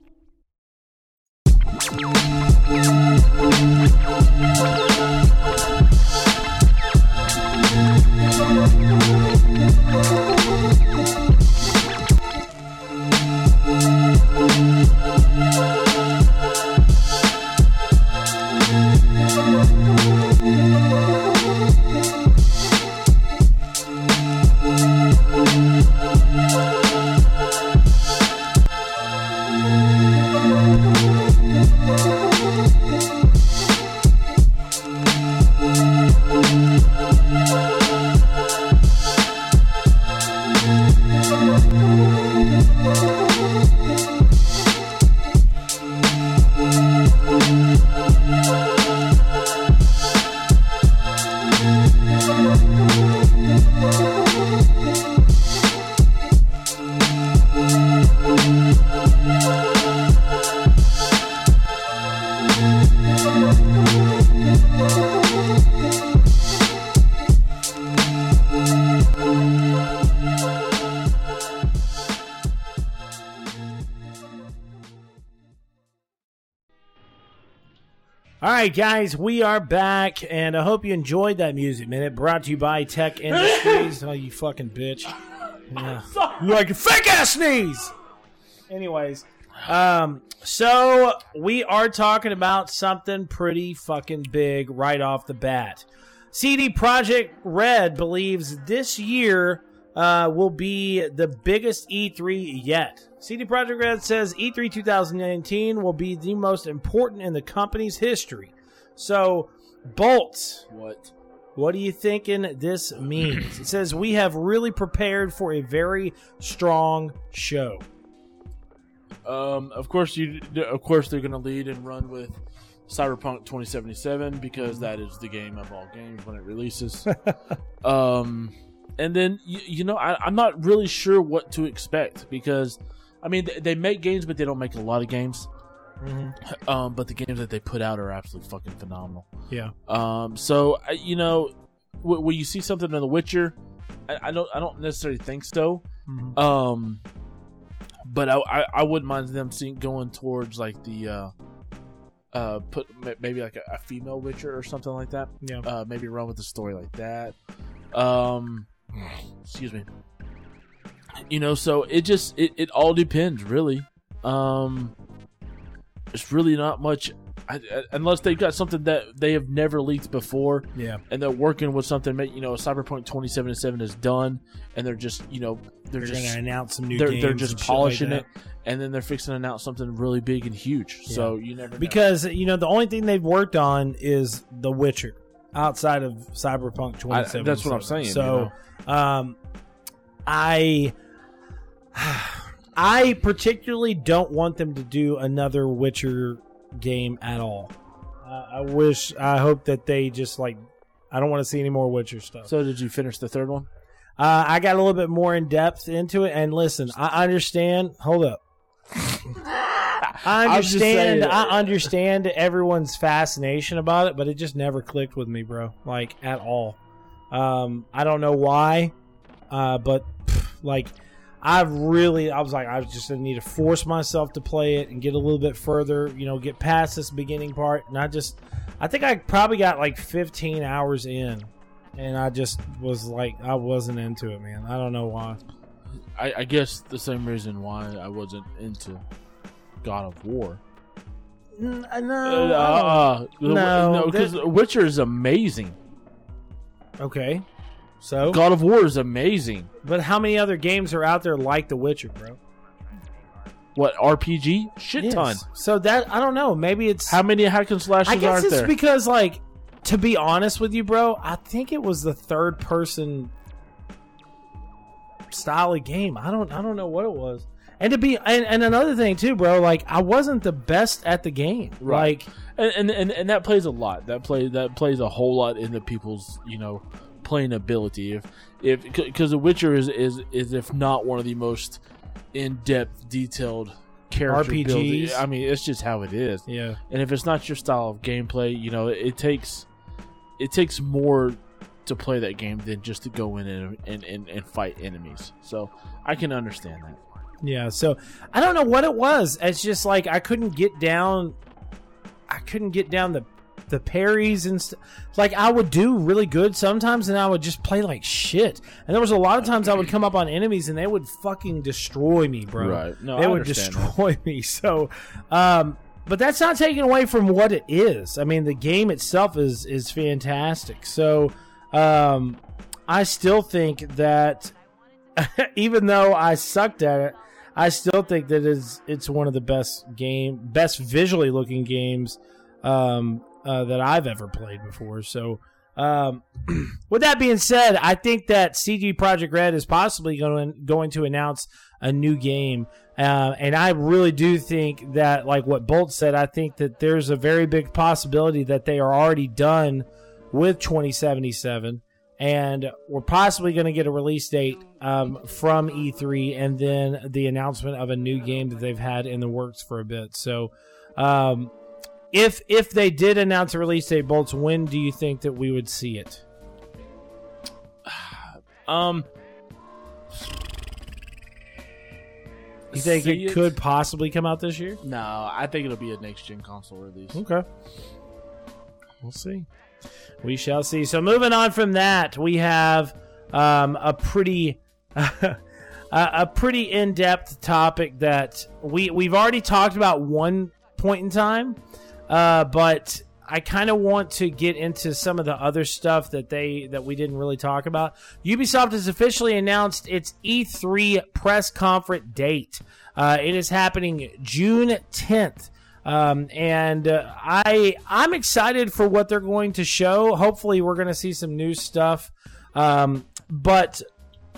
[SPEAKER 1] Right, guys, we are back, and I hope you enjoyed that music minute brought to you by Tech Industries. [laughs] oh, you fucking bitch. Yeah. You like a fake ass sneeze. Anyways, um, so we are talking about something pretty fucking big right off the bat. CD Projekt Red believes this year uh, will be the biggest E3 yet. CD Projekt Red says E E3 2019 will be the most important in the company's history. So, Bolts,
[SPEAKER 2] What?
[SPEAKER 1] what are you thinking this means? It says we have really prepared for a very strong show.
[SPEAKER 2] Um, of course, you. Of course, they're going to lead and run with Cyberpunk 2077 because that is the game of all games when it releases. [laughs] um, and then you, you know, I, I'm not really sure what to expect because, I mean, they, they make games, but they don't make a lot of games. Um, but the games that they put out are absolutely fucking phenomenal.
[SPEAKER 1] Yeah.
[SPEAKER 2] Um, so I- you know, w- when you see something in The Witcher, I, I don't, I don't necessarily think so. Um, but I, I, I wouldn't mind them seeing going towards like the, uh, uh, put ma- maybe like a, a female Witcher or something like that.
[SPEAKER 1] Yeah.
[SPEAKER 2] Uh, maybe run with the story like that. Um, excuse me. You know, so it just it, it all depends really. Um, it's really not much, I, I- unless they've got something that they have never leaked before
[SPEAKER 1] Yeah.
[SPEAKER 2] and they're working with something. You know, Cyberpunk 2077 is done, and they're just you know they're,
[SPEAKER 1] They're
[SPEAKER 2] just
[SPEAKER 1] going to announce some new
[SPEAKER 2] they're,
[SPEAKER 1] games
[SPEAKER 2] they're just
[SPEAKER 1] and shit like
[SPEAKER 2] polishing it, and then they're fixing to announce something really big and huge. So you never know.
[SPEAKER 1] Because you know the only thing they've worked on is The Witcher outside of Cyberpunk 2077.
[SPEAKER 2] that's what I'm saying,
[SPEAKER 1] So, um, I [sighs] I particularly don't want them to do another Witcher game at all. Uh, I wish, I hope that they just like. I don't want to see any more Witcher stuff.
[SPEAKER 2] so did you finish the third one?
[SPEAKER 1] Uh, I got a little bit more in depth into it, and listen, I understand. Hold up. [laughs] I understand. I understand everyone's fascination about it, but it just never clicked with me, bro. Like at all. Um, I don't know why, uh, but pff, like I really, I was like, I just need to force myself to play it and get a little bit further, you know, get past this beginning part. And I just, I think I probably got like 15 hours in, and I just was like, I wasn't into it, man. I don't know why.
[SPEAKER 2] I, I guess the same reason why I wasn't into God of War.
[SPEAKER 1] N-
[SPEAKER 2] Uh,
[SPEAKER 1] no,
[SPEAKER 2] uh,
[SPEAKER 1] No,
[SPEAKER 2] no, because Witcher is amazing.
[SPEAKER 1] okay. So,
[SPEAKER 2] God of War is amazing.
[SPEAKER 1] but how many other games are out there like The Witcher, bro?
[SPEAKER 2] What RPG? Shit
[SPEAKER 1] Yes.
[SPEAKER 2] ton.
[SPEAKER 1] So that I don't know. Maybe it's
[SPEAKER 2] How many hack and slashes
[SPEAKER 1] I guess it's
[SPEAKER 2] there?
[SPEAKER 1] because, like, to be honest with you, bro, I think it was the third person style of game. I don't, I don't know what it was. And to be, and, and another thing too, bro, like I wasn't the best at the game.
[SPEAKER 2] Right.
[SPEAKER 1] Like,
[SPEAKER 2] and, and and and that plays a lot. That play that plays a whole lot into people's you know playing ability. If if because The Witcher is is is if not one of the most in depth, detailed character
[SPEAKER 1] RPGs.
[SPEAKER 2] building. I mean, it's just how it is.
[SPEAKER 1] yeah,
[SPEAKER 2] And if it's not your style of gameplay, you know, it, it takes it takes more to play that game than just to go in and and, and, and fight enemies. So I can understand that.
[SPEAKER 1] yeah. So I don't know what it was. It's just like I couldn't get down. I couldn't get down the the parries and stuff. Like I would do really good sometimes, and I would just play like shit. And there was a lot of times I would come up on enemies, and they would fucking destroy me, bro.
[SPEAKER 2] Right. No,
[SPEAKER 1] they
[SPEAKER 2] I
[SPEAKER 1] would
[SPEAKER 2] understand that.
[SPEAKER 1] destroy [laughs] me. So, um, but that's not taken away from what it is. I mean, the game itself is is fantastic. So, um, I still think that [laughs] even though I sucked at it, I still think that is it's one of the best game, best visually looking games um, uh, that I've ever played before. So, um, [clears throat] with that being said, I think that CD Projekt Red is possibly going going to announce a new game, uh, and I really do think that, like what Bolt said, I think that there's a very big possibility that they are already done with 2077 and we're possibly going to get a release date um, from E3 and then the announcement of a new game that they've had in the works for a bit. So, um, if if they did announce a release date, bolts, when do you think that we would see it? [sighs]
[SPEAKER 2] Um,
[SPEAKER 1] You think
[SPEAKER 2] see
[SPEAKER 1] it, could possibly come out this year?
[SPEAKER 2] No, I think it'll be a next gen console release.
[SPEAKER 1] Okay. We'll see. We shall see. So moving on from that, we have um, a pretty [laughs] a, a pretty in-depth topic that we we've already talked about one point in time, uh, but I kind of want to get into some of the other stuff that they that we didn't really talk about. Ubisoft has officially announced its E3 press conference date. Uh, it is happening June 10th. Um, and uh, I I'm excited for what they're going to show. Hopefully, we're going to see some new stuff. Um, but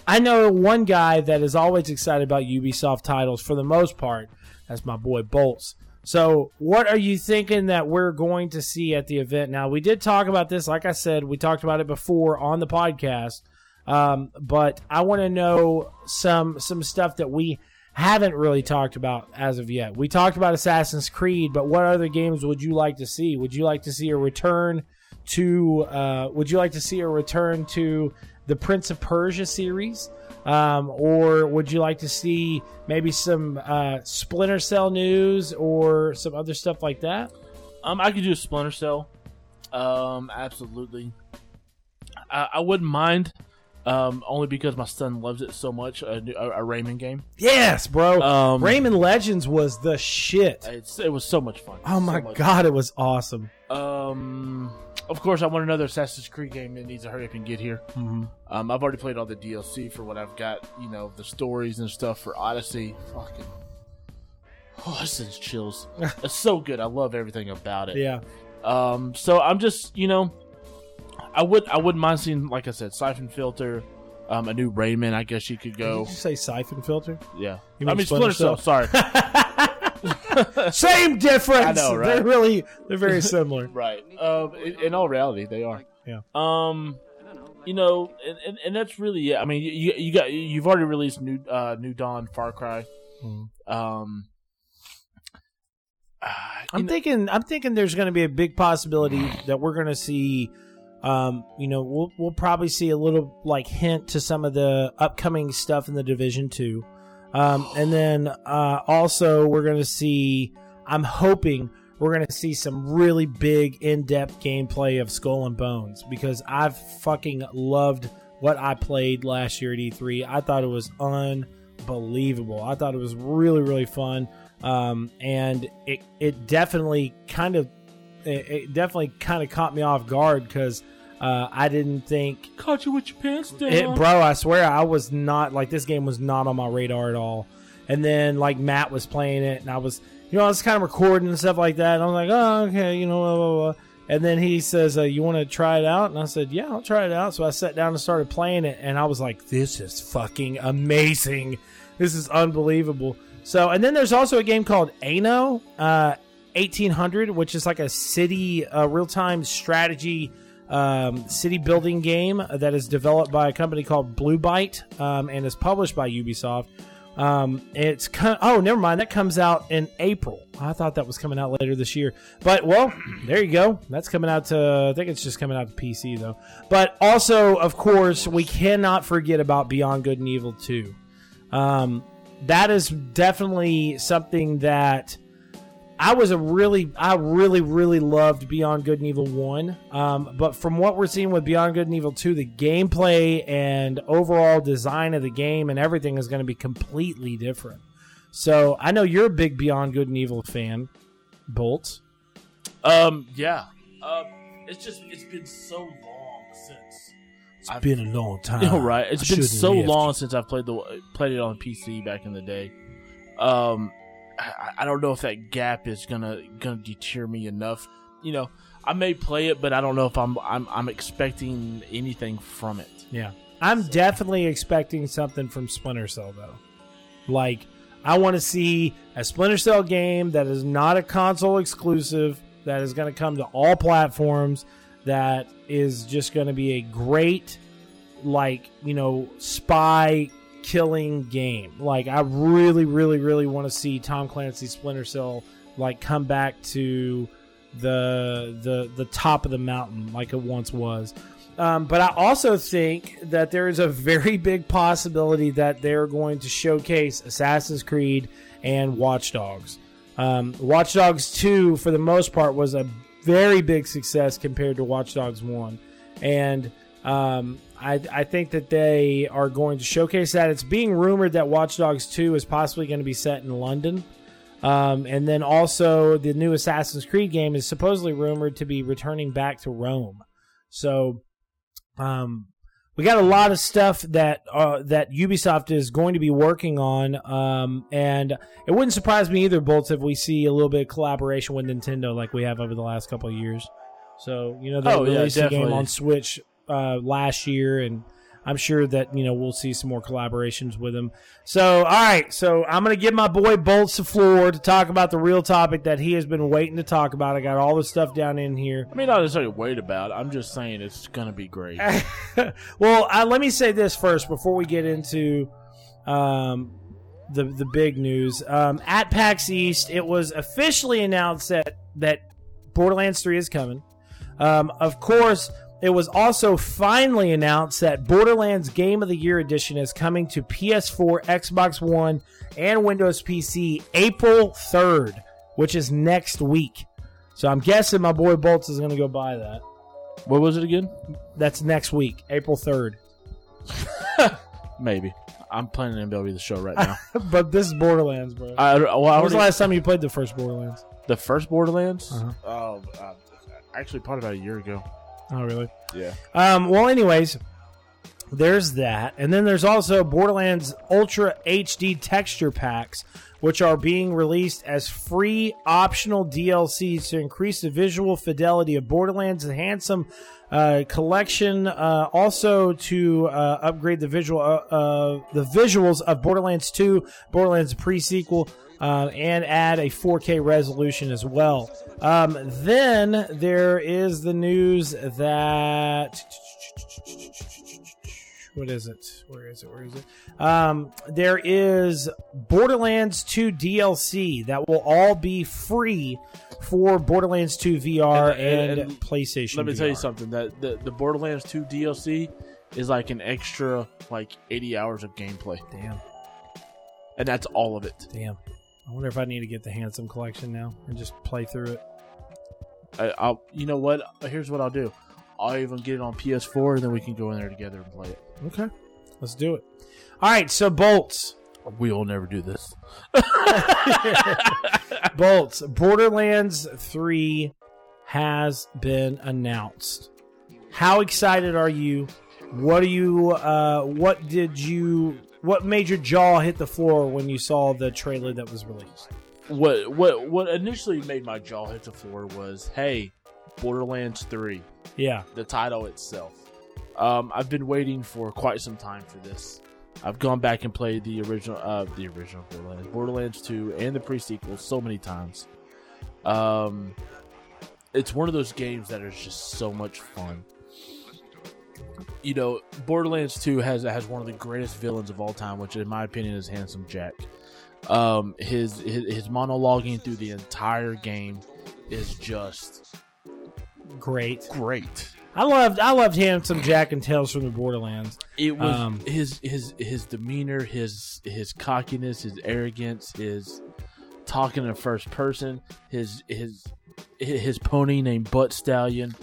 [SPEAKER 1] I know one guy that is always excited about Ubisoft titles for the most part. That's my boy Bolts. So, what are you thinking that we're going to see at the event? Now, we did talk about this. Like I said, we talked about it before on the podcast. Um, but I want to know some some stuff that we haven't really talked about as of yet. We talked about Assassin's Creed, but what other games would you like to see? Would you like to see a return to? Uh, would you like to see a return to the Prince of Persia series? Um, or would you like to see maybe some uh, Splinter Cell news or some other stuff like that?
[SPEAKER 2] Um, I could do a Splinter Cell. Um, absolutely. I, I wouldn't mind. Um, only because my son loves it so much. A, a, a Rayman game.
[SPEAKER 1] Yes, bro.
[SPEAKER 2] Um,
[SPEAKER 1] Rayman Legends was the shit.
[SPEAKER 2] It's it was so much fun.
[SPEAKER 1] Oh my
[SPEAKER 2] So
[SPEAKER 1] god, it was awesome.
[SPEAKER 2] Um, of course, I want another Assassin's Creed game that needs to hurry up and get here.
[SPEAKER 1] Mm-hmm.
[SPEAKER 2] Um, I've already played all the DLC for what I've got. You know, the stories and stuff for Odyssey. Fucking, oh, this is chills. [laughs] it's so good. I love everything about it.
[SPEAKER 1] Yeah.
[SPEAKER 2] Um, so I'm just, you know, I would, I wouldn't mind seeing, like I said, Siphon Filter, um, a new Rayman. I guess you could go.
[SPEAKER 1] Did you say siphon filter?
[SPEAKER 2] Yeah,
[SPEAKER 1] You
[SPEAKER 2] I
[SPEAKER 1] mean Splinter
[SPEAKER 2] Cell. Sorry. [laughs]
[SPEAKER 1] Same difference.
[SPEAKER 2] I know, right?
[SPEAKER 1] They're really they're very similar. [laughs]
[SPEAKER 2] Right. Um, in, in all reality, they are.
[SPEAKER 1] Yeah.
[SPEAKER 2] Um, you know, and, and, and that's really it. I mean, you you got you've already released new uh New Dawn, Far Cry.
[SPEAKER 1] Mhm.
[SPEAKER 2] Um, uh,
[SPEAKER 1] I'm
[SPEAKER 2] know-
[SPEAKER 1] thinking I'm thinking there's going to be a big possibility that we're going to see Um, you know, we'll we'll probably see a little like hint to some of the upcoming stuff in the division too. Um, and then uh, also we're gonna see. I'm hoping we're gonna see some really big in-depth gameplay of Skull and Bones because I've fucking loved what I played last year at E3. I thought it was unbelievable. I thought it was really really fun. Um, and it it definitely kind of it definitely kind of caught me off guard because uh, I didn't think
[SPEAKER 2] Caught you with your pants down.
[SPEAKER 1] it, bro. I swear I was not like this game was not on my radar at all. And then like Matt was playing it, and I was you know I was kind of recording and stuff like that. And I was like, oh okay, you know, blah, blah, blah. And then he says, uh, "You want to try it out?" And I said, "Yeah, I'll try it out." So I sat down and started playing it, and I was like, "This is fucking amazing! This is unbelievable." So, and then there's also a game called Anno uh, 1800, which is like a city uh, real time strategy um, city building game that is developed by a company called Blue Byte um, and is published by Ubisoft. Um, it's co- oh, never mind. That comes out in April. I thought that was coming out later this year, but well, there you go. That's coming out to. I think it's just coming out to PC though. But also, of course, we cannot forget about Beyond Good and Evil Two. Um, that is definitely something that I was a really, I really, really loved Beyond Good and Evil 1. Um, but from what we're seeing with Beyond Good and Evil 2, the gameplay and overall design of the game and everything is going to be completely different. So I know you're a big Beyond Good and Evil fan, Bolts.
[SPEAKER 2] Um, yeah. Um, it's just it's been so long since.
[SPEAKER 1] It's
[SPEAKER 2] I've-
[SPEAKER 1] been a long [laughs] time.
[SPEAKER 2] You know, right? It's
[SPEAKER 1] I
[SPEAKER 2] been so long since I've played the played it on PC back in the day. Um, I, I don't know if that gap is gonna gonna deter me enough. You know, I may play it, but I don't know if I'm I'm I'm expecting anything from it.
[SPEAKER 1] Yeah. I'm definitely expecting something from Splinter Cell though. Like I want to see a Splinter Cell game that is not a console exclusive that is going to come to all platforms that is just going to be a great like, you know, spy killing game. Like I really really really want to see Tom Clancy's Splinter Cell like come back to the the the top of the mountain like it once was. Um, but I also think that there is a very big possibility that they're going to showcase Assassin's Creed and Watch Dogs. Um, Watch Dogs 2, for the most part, was a very big success compared to Watch Dogs 1. And um, I, I think that they are going to showcase that. It's being rumored that Watch Dogs 2 is possibly going to be set in London. Um, and then also, the new Assassin's Creed game is supposedly rumored to be returning back to Rome. So, um, we got a lot of stuff that uh, that Ubisoft is going to be working on, um, and it wouldn't surprise me either, Bolts, if we see a little bit of collaboration with Nintendo like we have over the last couple of years. So you know they
[SPEAKER 2] Oh, yeah,
[SPEAKER 1] a game on Switch uh, last year, and I'm sure that you know we'll see some more collaborations with him. So all right, so I'm gonna give my boy Bolts the floor to talk about the real topic that he has been waiting to talk about. I got all the stuff down in here.
[SPEAKER 2] I mean, not necessarily wait about. it. I'm just saying it's gonna be great. [laughs]
[SPEAKER 1] well, uh, let me say this first before we get into um, the the big news. Um, at PAX East, it was officially announced that that Borderlands 3 is coming. Um, of course, it was also finally announced that Borderlands Game of the Year Edition is coming to PS4, Xbox One, and Windows PC April 3rd, which is next week. So I'm guessing my boy Bolts is going to go buy that.
[SPEAKER 2] what was it again?
[SPEAKER 1] That's next week, April 3rd. [laughs]
[SPEAKER 2] Maybe. I'm planning MLB the show right now. [laughs]
[SPEAKER 1] but this is Borderlands, bro.
[SPEAKER 2] I, well, I
[SPEAKER 1] when was the last time you played the first Borderlands?
[SPEAKER 2] the first Borderlands.
[SPEAKER 1] Uh-huh.
[SPEAKER 2] Oh, uh, actually, probably about a year ago.
[SPEAKER 1] Oh, really?
[SPEAKER 2] Yeah.
[SPEAKER 1] Um, well, anyways, there's that. And then there's also Borderlands Ultra HD texture packs, which are being released as free optional DLCs to increase the visual fidelity of Borderlands' handsome uh, collection. Uh, also to uh, upgrade the visual, uh, uh, the visuals of Borderlands 2, Borderlands pre-sequel, uh, and add a 4K resolution as well. Um, then there is the news that what is it? Where is it? Where is it? Um, there is Borderlands 2 DLC that will all be free for Borderlands 2 VR and,
[SPEAKER 2] And- and- and
[SPEAKER 1] PlayStation.
[SPEAKER 2] Let me tell you something that the, the Borderlands 2 DLC is like an extra like 80 hours of gameplay,
[SPEAKER 1] Damn,
[SPEAKER 2] and that's all of it.
[SPEAKER 1] damn. I wonder if I need to get the Handsome Collection now and just play through it.
[SPEAKER 2] I, I'll, you know what? Here's what I'll do. I'll even get it on PS4, and then we can go in there together and play it.
[SPEAKER 1] Okay, let's do it. All right, so bolts.
[SPEAKER 2] We'll never do this. [laughs]
[SPEAKER 1] Bolts. Borderlands 3 has been announced. How excited are you? What do you uh what did you what made your jaw hit the floor when you saw the trailer that was released?
[SPEAKER 2] What what what initially made my jaw hit the floor was, hey, Borderlands 3.
[SPEAKER 1] Yeah.
[SPEAKER 2] the title itself. Um, I've been waiting for quite some time for this. I've gone back and played the original, uh, the original Borderlands, Borderlands 2, and the pre-sequel so many times. Um, it's one of those games that is just so much fun. You know, Borderlands 2 has has one of the greatest villains of all time, which in my opinion is Handsome Jack. Um, his his, his monologuing through the entire game is just
[SPEAKER 1] Great.
[SPEAKER 2] great.
[SPEAKER 1] I loved I loved Handsome Jack and Tales from the Borderlands.
[SPEAKER 2] It was
[SPEAKER 1] Um,
[SPEAKER 2] his his his demeanor, his his cockiness, his arrogance, his talking in first person, his his his pony named Butt Stallion.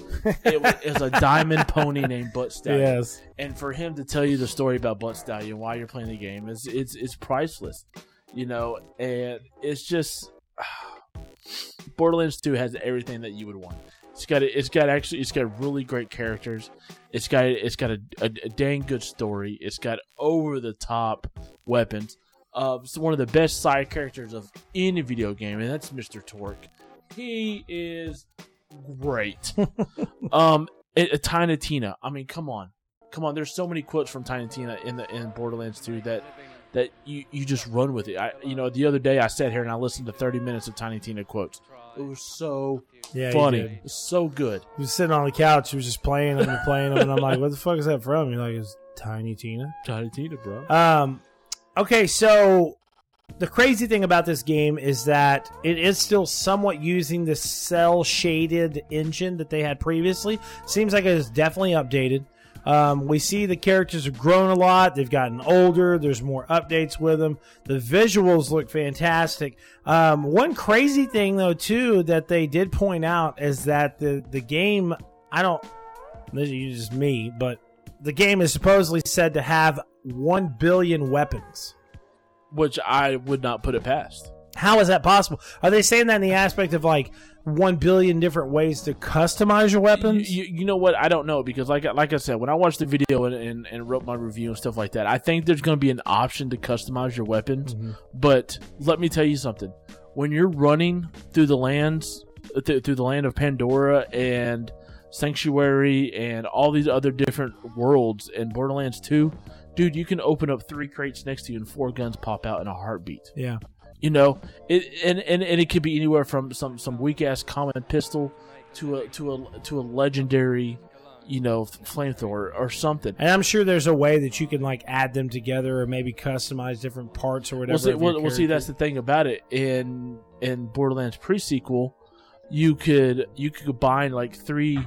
[SPEAKER 2] It was, it was a diamond pony named Butt Stallion.
[SPEAKER 1] Yes.
[SPEAKER 2] And for him to tell you the story about Butt Stallion while you're playing the game is it's it's priceless, you know. And it's just [sighs] Borderlands Two has everything that you would want. It's got it's got actually it's got really great characters. It's got it's got a, a, a dang good story. It's got over the top weapons. It's one of the best side characters of any video game, and that's Mr. Torgue. He is great. [laughs] um, Tiny Tina. I mean, come on, come on. There's so many quotes from Tiny Tina in the in Borderlands 2 that that you, you just run with it. I you know the other day I sat here and I listened to 30 minutes of Tiny Tina quotes. It was so
[SPEAKER 1] Yeah.
[SPEAKER 2] funny, was so good.
[SPEAKER 1] He was sitting on the couch, he was just playing them and playing them, and I'm like, what the fuck is that from? You're like, it's Tiny Tina.
[SPEAKER 2] Tiny Tina, bro.
[SPEAKER 1] Um, okay, so the crazy thing about this game is that it is still somewhat using the cell shaded engine that they had previously. Seems like it is definitely updated. Um, we see the characters have grown a lot. They've gotten older. There's more updates with them. The visuals look fantastic. Um, one crazy thing, though, too, that they did point out is that the the game. I don't. This is just me, but the game is supposedly said to have one billion weapons.
[SPEAKER 2] Which I would not put it past.
[SPEAKER 1] How is that possible? Are they saying that in the aspect of like one billion different ways to customize your weapons?
[SPEAKER 2] You, you, know what? I don't know because like like I said, when I watched the video and, and, and wrote my review and stuff like that, I think there's going to be an option to customize your weapons. Mm-hmm. But let me tell you something: when you're running through the lands, uh, th- through the land of Pandora and Sanctuary and all these other different worlds in Borderlands 2, dude, you can open up three crates next to you and four guns pop out in a heartbeat.
[SPEAKER 1] yeah.
[SPEAKER 2] You know, it and, and, and it could be anywhere from some, some weak ass common pistol to a to a to a legendary, you know, flamethrower or something.
[SPEAKER 1] And I'm sure there's a way that you can like add them together or maybe customize different parts or whatever.
[SPEAKER 2] Well, see, well, well, see, that's the thing about it. In in Borderlands pre-sequel, you could you could combine like three,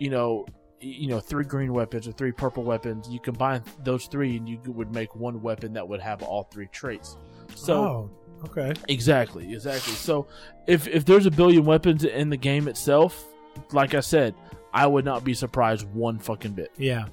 [SPEAKER 2] you know, you know, three green weapons or three purple weapons. You combine those three, and you would make one weapon that would have all three traits. So
[SPEAKER 1] oh, okay.
[SPEAKER 2] exactly, exactly. So if if there's a billion weapons in the game itself, like I said, I would not be surprised one fucking bit.
[SPEAKER 1] Yeah.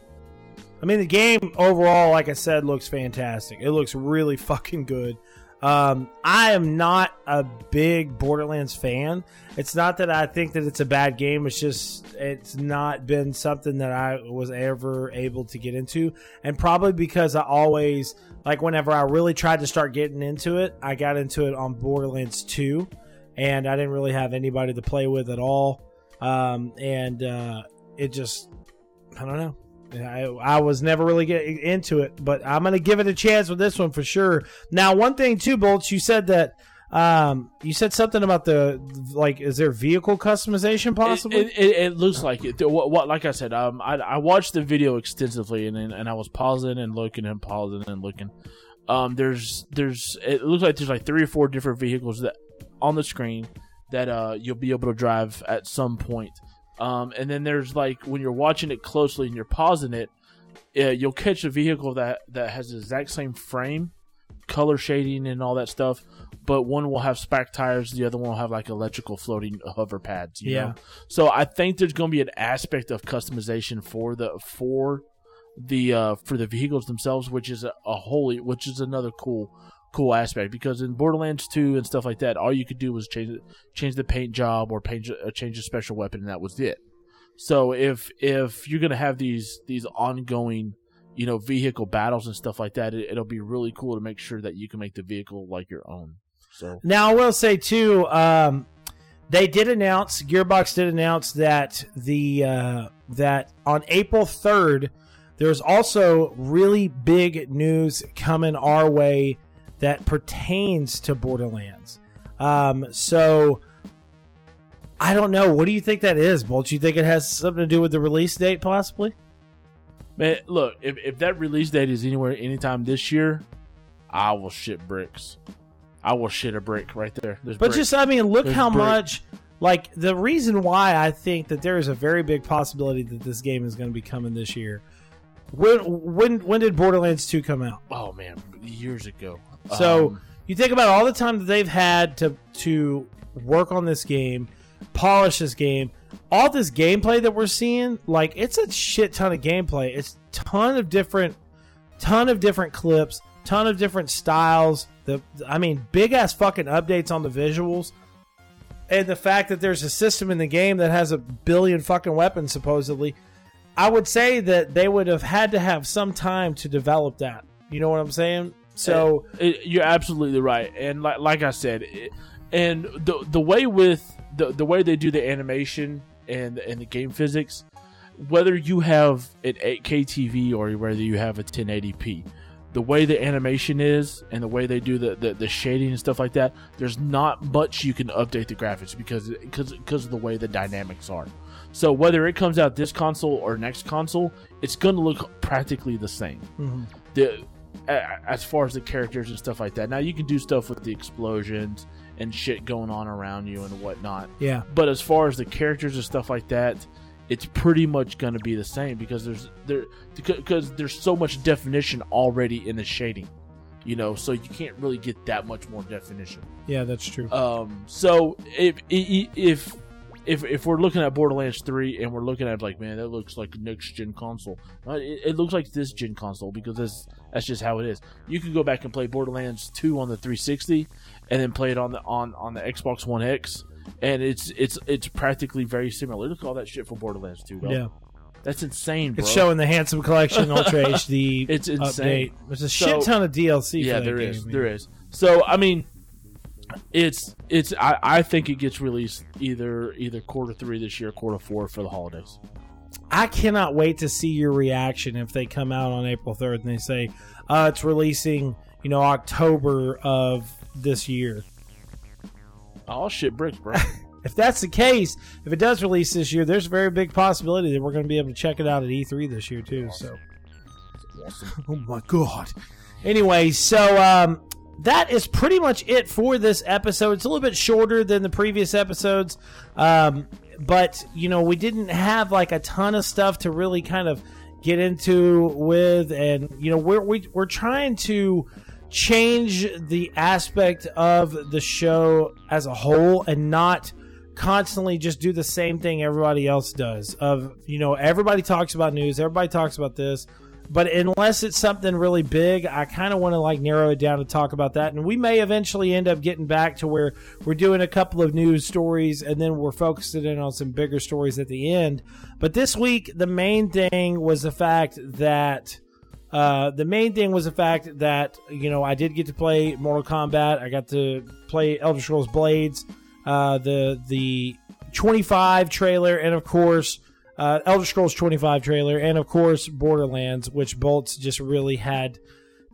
[SPEAKER 1] I mean, the game overall, like I said, looks fantastic. It looks really fucking good. Um, I am not a big Borderlands fan. It's not that I think that it's a bad game. It's just it's not been something that I was ever able to get into, and probably because I always like whenever I really tried to start getting into it, I got into it on Borderlands Two, and I didn't really have anybody to play with at all. Um, and uh, it just I don't know. I, I was never really getting into it, but I'm going to give it a chance with this one for sure. Now, one thing too, Bolts, you said that Um, you said something about the like, is there vehicle customization possibly?
[SPEAKER 2] It, it, it looks like it. What, what, like I said, um, I, I watched the video extensively, and and I was pausing and looking and pausing and looking. Um, there's there's it looks like there's like three or four different vehicles that on the screen that uh you'll be able to drive at some point. Um, and then there's like when you're watching it closely and you're pausing it, uh, you'll catch a vehicle that that has the exact same frame, color shading, and all that stuff. But one will have spec tires, the other one will have like electrical floating hover pads. You
[SPEAKER 1] Yeah.
[SPEAKER 2] Know? So I think there's going to be an aspect of customization for the for the uh for the vehicles themselves, which is a, a wholly which is another cool cool aspect because in Borderlands 2 and stuff like that, all you could do was change change the paint job or paint uh, change a special weapon, and that was it. So if if you're gonna have these these ongoing you know vehicle battles and stuff like that, it, it'll be really cool to make sure that you can make the vehicle like your own. So
[SPEAKER 1] Now, I will say too, um, they did announce Gearbox did announce that the uh, that on April third, there's also really big news coming our way that pertains to Borderlands. Um, so I don't know. What do you think that is, Bolt? You think it has something to do with the release date, possibly?
[SPEAKER 2] man, look if if that release date is anywhere anytime this year, I will shit bricks. I will shit a brick right there. There's
[SPEAKER 1] But
[SPEAKER 2] bricks.
[SPEAKER 1] just, I mean, look
[SPEAKER 2] There's
[SPEAKER 1] how
[SPEAKER 2] brick.
[SPEAKER 1] much. Like the reason why I think that there is a very big possibility that this game is going to be coming this year. When when when did Borderlands Two come out?
[SPEAKER 2] oh man, years ago.
[SPEAKER 1] So
[SPEAKER 2] Um,
[SPEAKER 1] you think about all the time that they've had to to work on this game, polish this game, all this gameplay that we're seeing, like it's a shit ton of gameplay. It's ton of different ton of different clips, ton of different styles. The I mean, big ass fucking updates on the visuals. And the fact that there's a system in the game that has a billion fucking weapons supposedly, I would say that they would have had to have some time to develop that. You know what I'm saying? Eh, so
[SPEAKER 2] It, you're absolutely right, and like like I said, it, and the the way with the the way they do the animation and and the game physics, whether you have an 8K TV or whether you have a 1080p, the way the animation is and the way they do the, the, the shading and stuff like that, there's not much you can update the graphics because because because of the way the dynamics are. So whether it comes out this console or next console, it's going to look practically the same. Mm-hmm. The a- as far as the characters and stuff like that. Now you can do stuff with the explosions and shit going on around you and whatnot.
[SPEAKER 1] yeah,
[SPEAKER 2] But as far as the characters and stuff like that, it's pretty much going to be the same because there's there because there's so much definition already in the shading. You know, so you can't really get that much more definition.
[SPEAKER 1] yeah, that's true.
[SPEAKER 2] Um, so if if if if we're looking at Borderlands three and we're looking at like, man, that looks like next gen console. Uh, It, it looks like this gen console because that's that's just how it is. You can go back and play Borderlands two on the 360, and then play it on the on on the Xbox One X, and it's it's it's practically very similar. Look at all that shit for Borderlands two. Dog.
[SPEAKER 1] yeah,
[SPEAKER 2] that's insane, bro.
[SPEAKER 1] it's showing the Handsome Collection Ultra [laughs] HD.
[SPEAKER 2] It's insane.
[SPEAKER 1] Update. There's a
[SPEAKER 2] So-
[SPEAKER 1] shit ton of DLC.
[SPEAKER 2] yeah, there
[SPEAKER 1] game,
[SPEAKER 2] is, there is. So I mean, it's it's I, I think it gets released either either quarter three this year, quarter four for the holidays.
[SPEAKER 1] I cannot wait to see your reaction if they come out on April 3rd and they say uh, it's releasing, you know, October of this year.
[SPEAKER 2] Oh shit, bricks, bro. [laughs]
[SPEAKER 1] If that's the case, if it does release this year, there's a very big possibility that we're going to be able to check it out at E3 this year too. So, oh my god. Anyway, so um, that is pretty much it for this episode. It's a little bit shorter than the previous episodes, um, but you know we didn't have like a ton of stuff to really kind of get into with, and you know we're we, we're trying to change the aspect of the show as a whole and not constantly just do the same thing everybody else does of you know everybody talks about news everybody talks about this but unless it's something really big i kind of want to like narrow it down to talk about that and we may eventually end up getting back to where we're doing a couple of news stories and then we're focusing in on some bigger stories at the end but this week the main thing was the fact that uh, the main thing was the fact that you know I did get to play Mortal Kombat. I got to play Elder Scrolls Blades, uh, the the 25 trailer, and of course uh, Elder Scrolls 25 trailer, and of course Borderlands, which Bolts just really had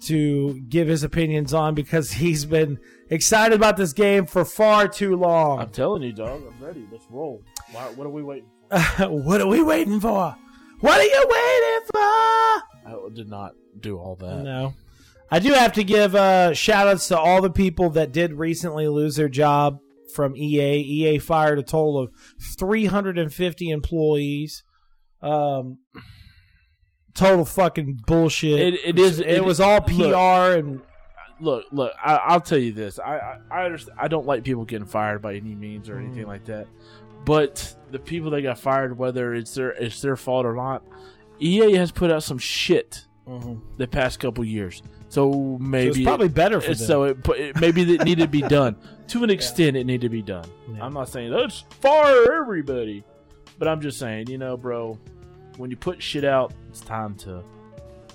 [SPEAKER 1] to give his opinions on because [laughs] he's been excited about this game for far too long.
[SPEAKER 2] I'm telling you, dog. I'm ready. Let's roll. Why, what are we waiting for? [laughs]
[SPEAKER 1] what are we waiting for? What are you waiting for?
[SPEAKER 2] I did not do all that.
[SPEAKER 1] No. I do have to give uh, shout outs to all the people that did recently lose their job from EA. EA fired a total of 350 employees. Um, total fucking bullshit.
[SPEAKER 2] It- it is-
[SPEAKER 1] It,
[SPEAKER 2] it-
[SPEAKER 1] was all
[SPEAKER 2] look.
[SPEAKER 1] PR and
[SPEAKER 2] Look, look. I, I'll tell you this. I, I, I understand. I don't like people getting fired by any means or
[SPEAKER 1] Mm.
[SPEAKER 2] anything like that. But the people that got fired, whether it's their it's their fault or not, EA has put out some shit the past couple years. So
[SPEAKER 1] so
[SPEAKER 2] maybe
[SPEAKER 1] it's probably better for them.
[SPEAKER 2] so it, it maybe it needed to be done [laughs] to an extent. It needed to be done.
[SPEAKER 1] Yeah.
[SPEAKER 2] I'm not saying let's fire everybody, but I'm just saying, you know, bro, when you put shit out, it's time to.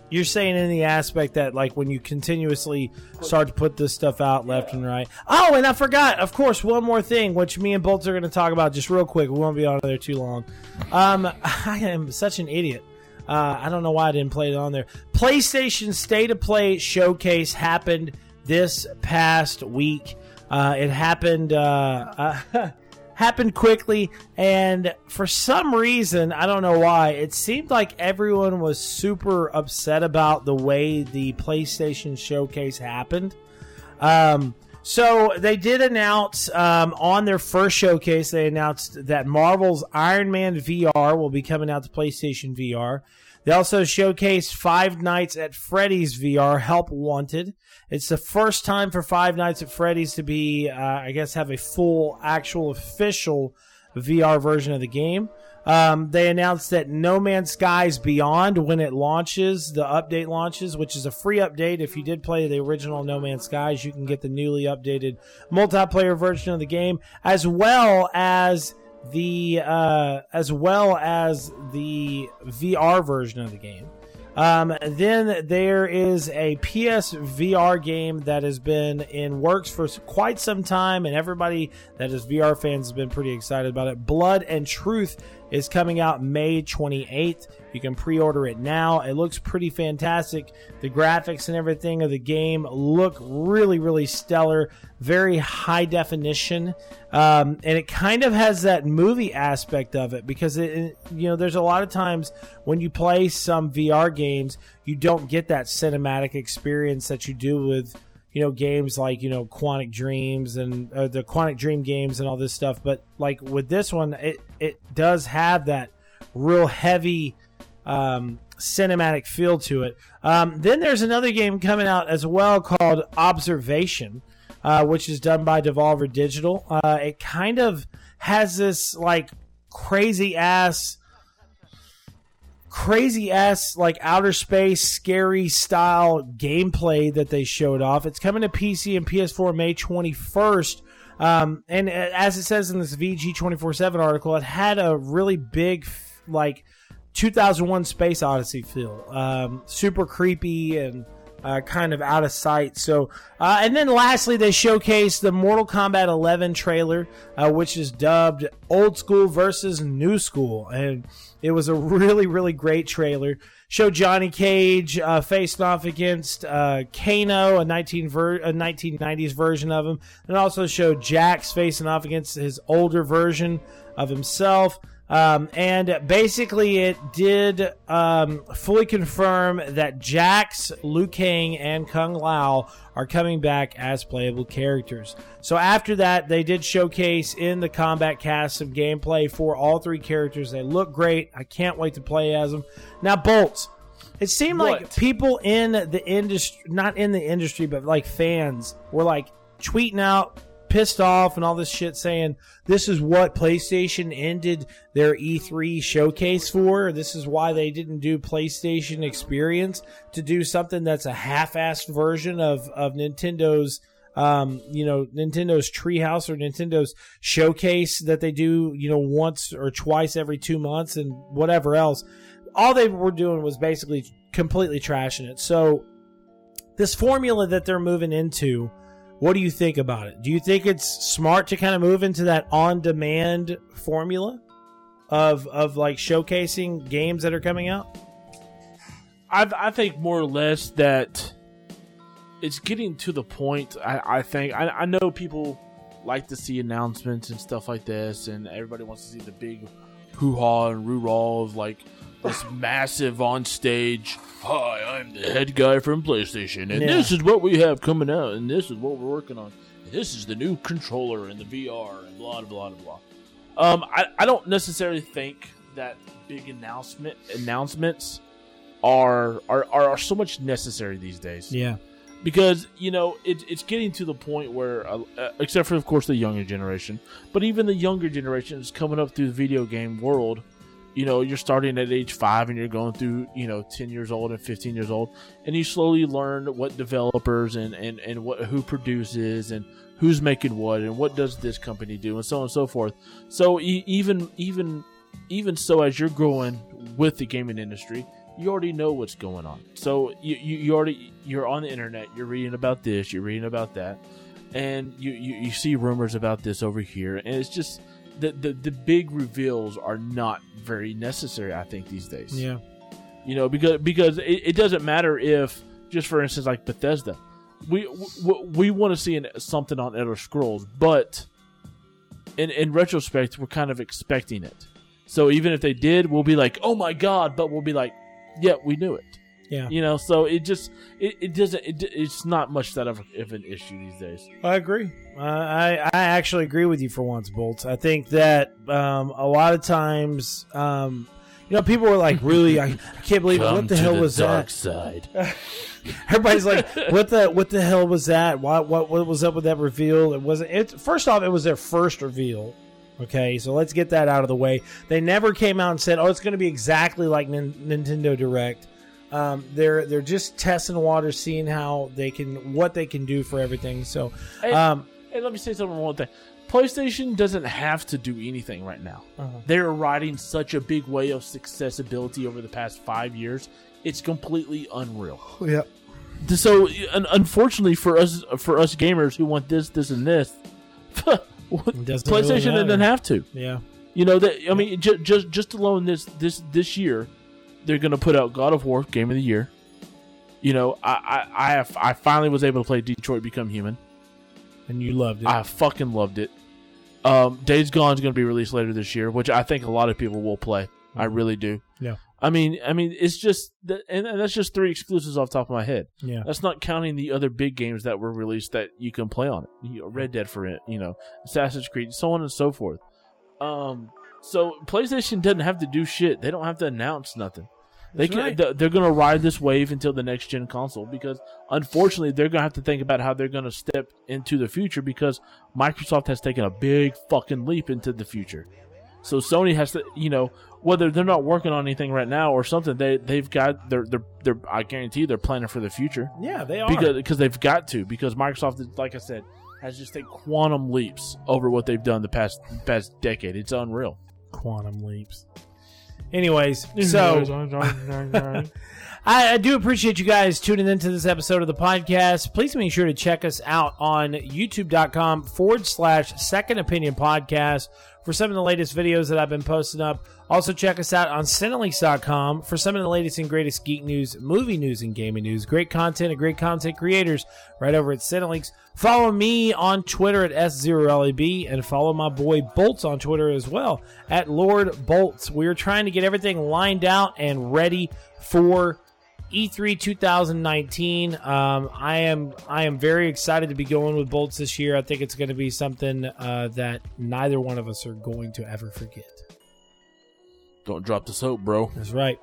[SPEAKER 1] You're saying in the aspect that like when you continuously start to put this stuff out left and right. Oh, and I forgot, of course, one more thing, which me and Bolts are going to talk about just real quick. We won't be on there too long. Um, [laughs] I am such an idiot. Uh, I don't know why I didn't play it on there. PlayStation State of Play showcase happened this past week. Uh, it happened uh, uh, [laughs] happened quickly, and for some reason, I don't know why, it seemed like everyone was super upset about the way the PlayStation showcase happened. Um, so they did announce um, on their first showcase, they announced that Marvel's Iron Man VR will be coming out to PlayStation VR. They also showcased Five Nights at Freddy's VR Help Wanted. It's the first time for Five Nights at Freddy's to be, uh, I guess, have a full, actual, official VR version of the game. Um, they announced that No Man's Skies Beyond, when it launches, the update launches, which is a free update. If you did play the original No Man's Skies, you can get the newly updated multiplayer version of the game, as well as the uh, as well as the VR version of the game. Um, then there is a PS VR game that has been in works for quite some time, and everybody that is VR fans has been pretty excited about it. Blood and Truth is coming out May 28th. You can pre order it now. It looks pretty fantastic. The graphics and everything of the game look really, really stellar, very high definition. Um, and it kind of has that movie aspect of it because it, you know, there's a lot of times when you play some VR games, you don't get that cinematic experience that you do with you know games like you know Quantic Dreams and uh, the Quantic Dream games and all this stuff. But like with this one, it it does have that real heavy um, cinematic feel to it. Um, then there's another game coming out as well called Observation, uh, which is done by Devolver Digital. Uh, it kind of has this like crazy ass crazy ass like outer space scary style gameplay that they showed off. It's coming to PC and PS4 May 21st. Um, and as it says in this VG 24 7 article, it had a really big, like, 2001 Space Odyssey feel. Um, super creepy and uh, kind of out of sight. So, uh, and then lastly, they showcased the Mortal Kombat 11 trailer, uh, which is dubbed Old School versus New School. And it was a really, really great trailer. Showed Johnny Cage uh, facing off against uh, Kano, a 19 ver- a 1990s version of him, and also showed Jax facing off against his older version of himself. Um, and basically, it did um, fully confirm that Jax, Liu Kang, and Kung Lao are coming back as playable characters. So after that, they did showcase in the Kombat Kast some gameplay for all three characters. They look great. I can't wait to play as them. Now, Bolts. It seemed like people in the industry, not in the industry, but like fans, were like tweeting out pissed off and all this shit saying this is what PlayStation ended their E3 showcase for. This is why they didn't do PlayStation Experience to do something that's a half-assed version of of Nintendo's um, you know, Nintendo's Treehouse or Nintendo's showcase that they do, you know, once or twice every two months and whatever else. All they were doing was basically completely trashing it. So, this formula that they're moving into, what do you think about it? Do you think it's smart to kind of move into that on-demand formula of of like showcasing games that are coming out?
[SPEAKER 2] I I think more or less that it's getting to the point. I, I think I, I know people like to see announcements and stuff like this, and everybody wants to see the big hoo ha and roo of like this massive on stage. Hi, I'm the head guy from PlayStation, and
[SPEAKER 1] Yeah.
[SPEAKER 2] this is what we have coming out, and this is what we're working on. This is the new controller and the VR, and blah blah blah blah. Um, I, I don't necessarily think that big announcement announcements are are, are, are so much necessary these days
[SPEAKER 1] Yeah.
[SPEAKER 2] because you know it, it's getting to the point where uh, uh, except for of course the younger generation but even the younger generation is coming up through the video game world you know you're starting at age 5 and you're going through you know 10 years old and 15 years old and you slowly learn what developers and and, and what who produces and who's making what and what does this company do and so on and so forth. So even even even so as you're growing with the gaming industry you already know what's going on. So you, you, you already you're on the internet you're reading about this you're reading about that and you, you, you see rumors about this over here and it's just the, the the big reveals are not very necessary i think these days.
[SPEAKER 1] Yeah.
[SPEAKER 2] you know because because it, it doesn't matter if just for instance like bethesda. We we, we want to see an, something on elder scrolls but in in retrospect we're kind of expecting it. So even if they did we'll be like oh my god but we'll be like yeah we knew it
[SPEAKER 1] Yeah.
[SPEAKER 2] you know so it just it, it doesn't it, it's not much that of, of an issue these days
[SPEAKER 1] I agree. Uh, I I actually agree with you for once, Bolts. I think that um, a lot of times, um, you know, people were like, "Really, I, I can't believe it. What the hell was that?"
[SPEAKER 2] side [laughs]
[SPEAKER 1] Everybody's like, "What the what the hell was that? What what what was up with that reveal?" It wasn't. It first off, it was their first reveal. Okay, so let's get that out of the way. They never came out and said, "Oh, it's going to be exactly like Nin- Nintendo Direct." Um, they're they're just testing water, seeing how they can what they can do for everything. So,
[SPEAKER 2] Hey,
[SPEAKER 1] um,
[SPEAKER 2] Hey, let me say something one thing. PlayStation doesn't have to do anything right now.
[SPEAKER 1] Uh-huh.
[SPEAKER 2] They're riding such a big wave of accessibility over the past five years. It's completely unreal.
[SPEAKER 1] Yep.
[SPEAKER 2] So, unfortunately for us, for us gamers who want this, this, and this, [laughs]
[SPEAKER 1] really
[SPEAKER 2] PlayStation
[SPEAKER 1] matter.
[SPEAKER 2] doesn't have to.
[SPEAKER 1] yeah,
[SPEAKER 2] You know that I mean, just just just alone this this this year, they're gonna put out God of War Game of the Year. You know, I I I, have, I finally was able to play Detroit Become Human.
[SPEAKER 1] and you loved it.
[SPEAKER 2] I fucking loved it. Um, Days Gone is going to be released later this year, which I think a lot of people will play. I really do.
[SPEAKER 1] Yeah.
[SPEAKER 2] I mean, I mean, it's just that, and and that's just three exclusives off the top of my head.
[SPEAKER 1] yeah,
[SPEAKER 2] That's not counting the other big games that were released that you can play on it. You know, Red Dead for it, you know, Assassin's Creed, so on and so forth. Um, so PlayStation doesn't have to do shit. They don't have to announce nothing. They can.
[SPEAKER 1] right.
[SPEAKER 2] th- They're going to ride this wave until the next gen console because, unfortunately, they're going to have to think about how they're going to step into the future because Microsoft has taken a big fucking leap into the future. So Sony has to, you know, whether they're not working on anything right now or something, they they've got they're they're, they're I guarantee they're planning for the future
[SPEAKER 1] yeah. They are
[SPEAKER 2] because because they've got to because Microsoft, like I said, has just taken quantum leaps over what they've done the past past decade. It's unreal.
[SPEAKER 1] quantum leaps. [laughs] Anyways, so [laughs] I, I do appreciate you guys tuning into this episode of the podcast. Please make sure to check us out on youtube.com forward slash second opinion podcast for some of the latest videos that I've been posting up. Also, check us out on Cinelinx.com for some of the latest and greatest geek news, movie news, and gaming news. Great content and great content creators right over at Cinelinks. Follow me on Twitter at S0LAB and follow my boy Bolts on Twitter as well at Lord Bolts. We are trying to get everything lined out and ready for E3 2019. Um, I am I am very excited to be going with Bolts this year. I think it's going to be something uh, that neither one of us are going to ever forget.
[SPEAKER 2] Don't drop the soap, bro.
[SPEAKER 1] That's right.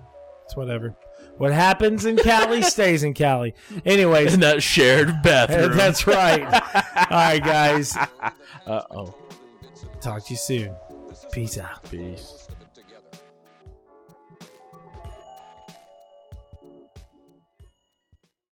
[SPEAKER 1] It's whatever. What happens in Cali [laughs] stays in Cali. Anyways,
[SPEAKER 2] In that shared bathroom. [laughs]
[SPEAKER 1] that's right. [laughs] All right, guys.
[SPEAKER 2] Uh oh.
[SPEAKER 1] Talk to you soon. Peace out.
[SPEAKER 2] Peace.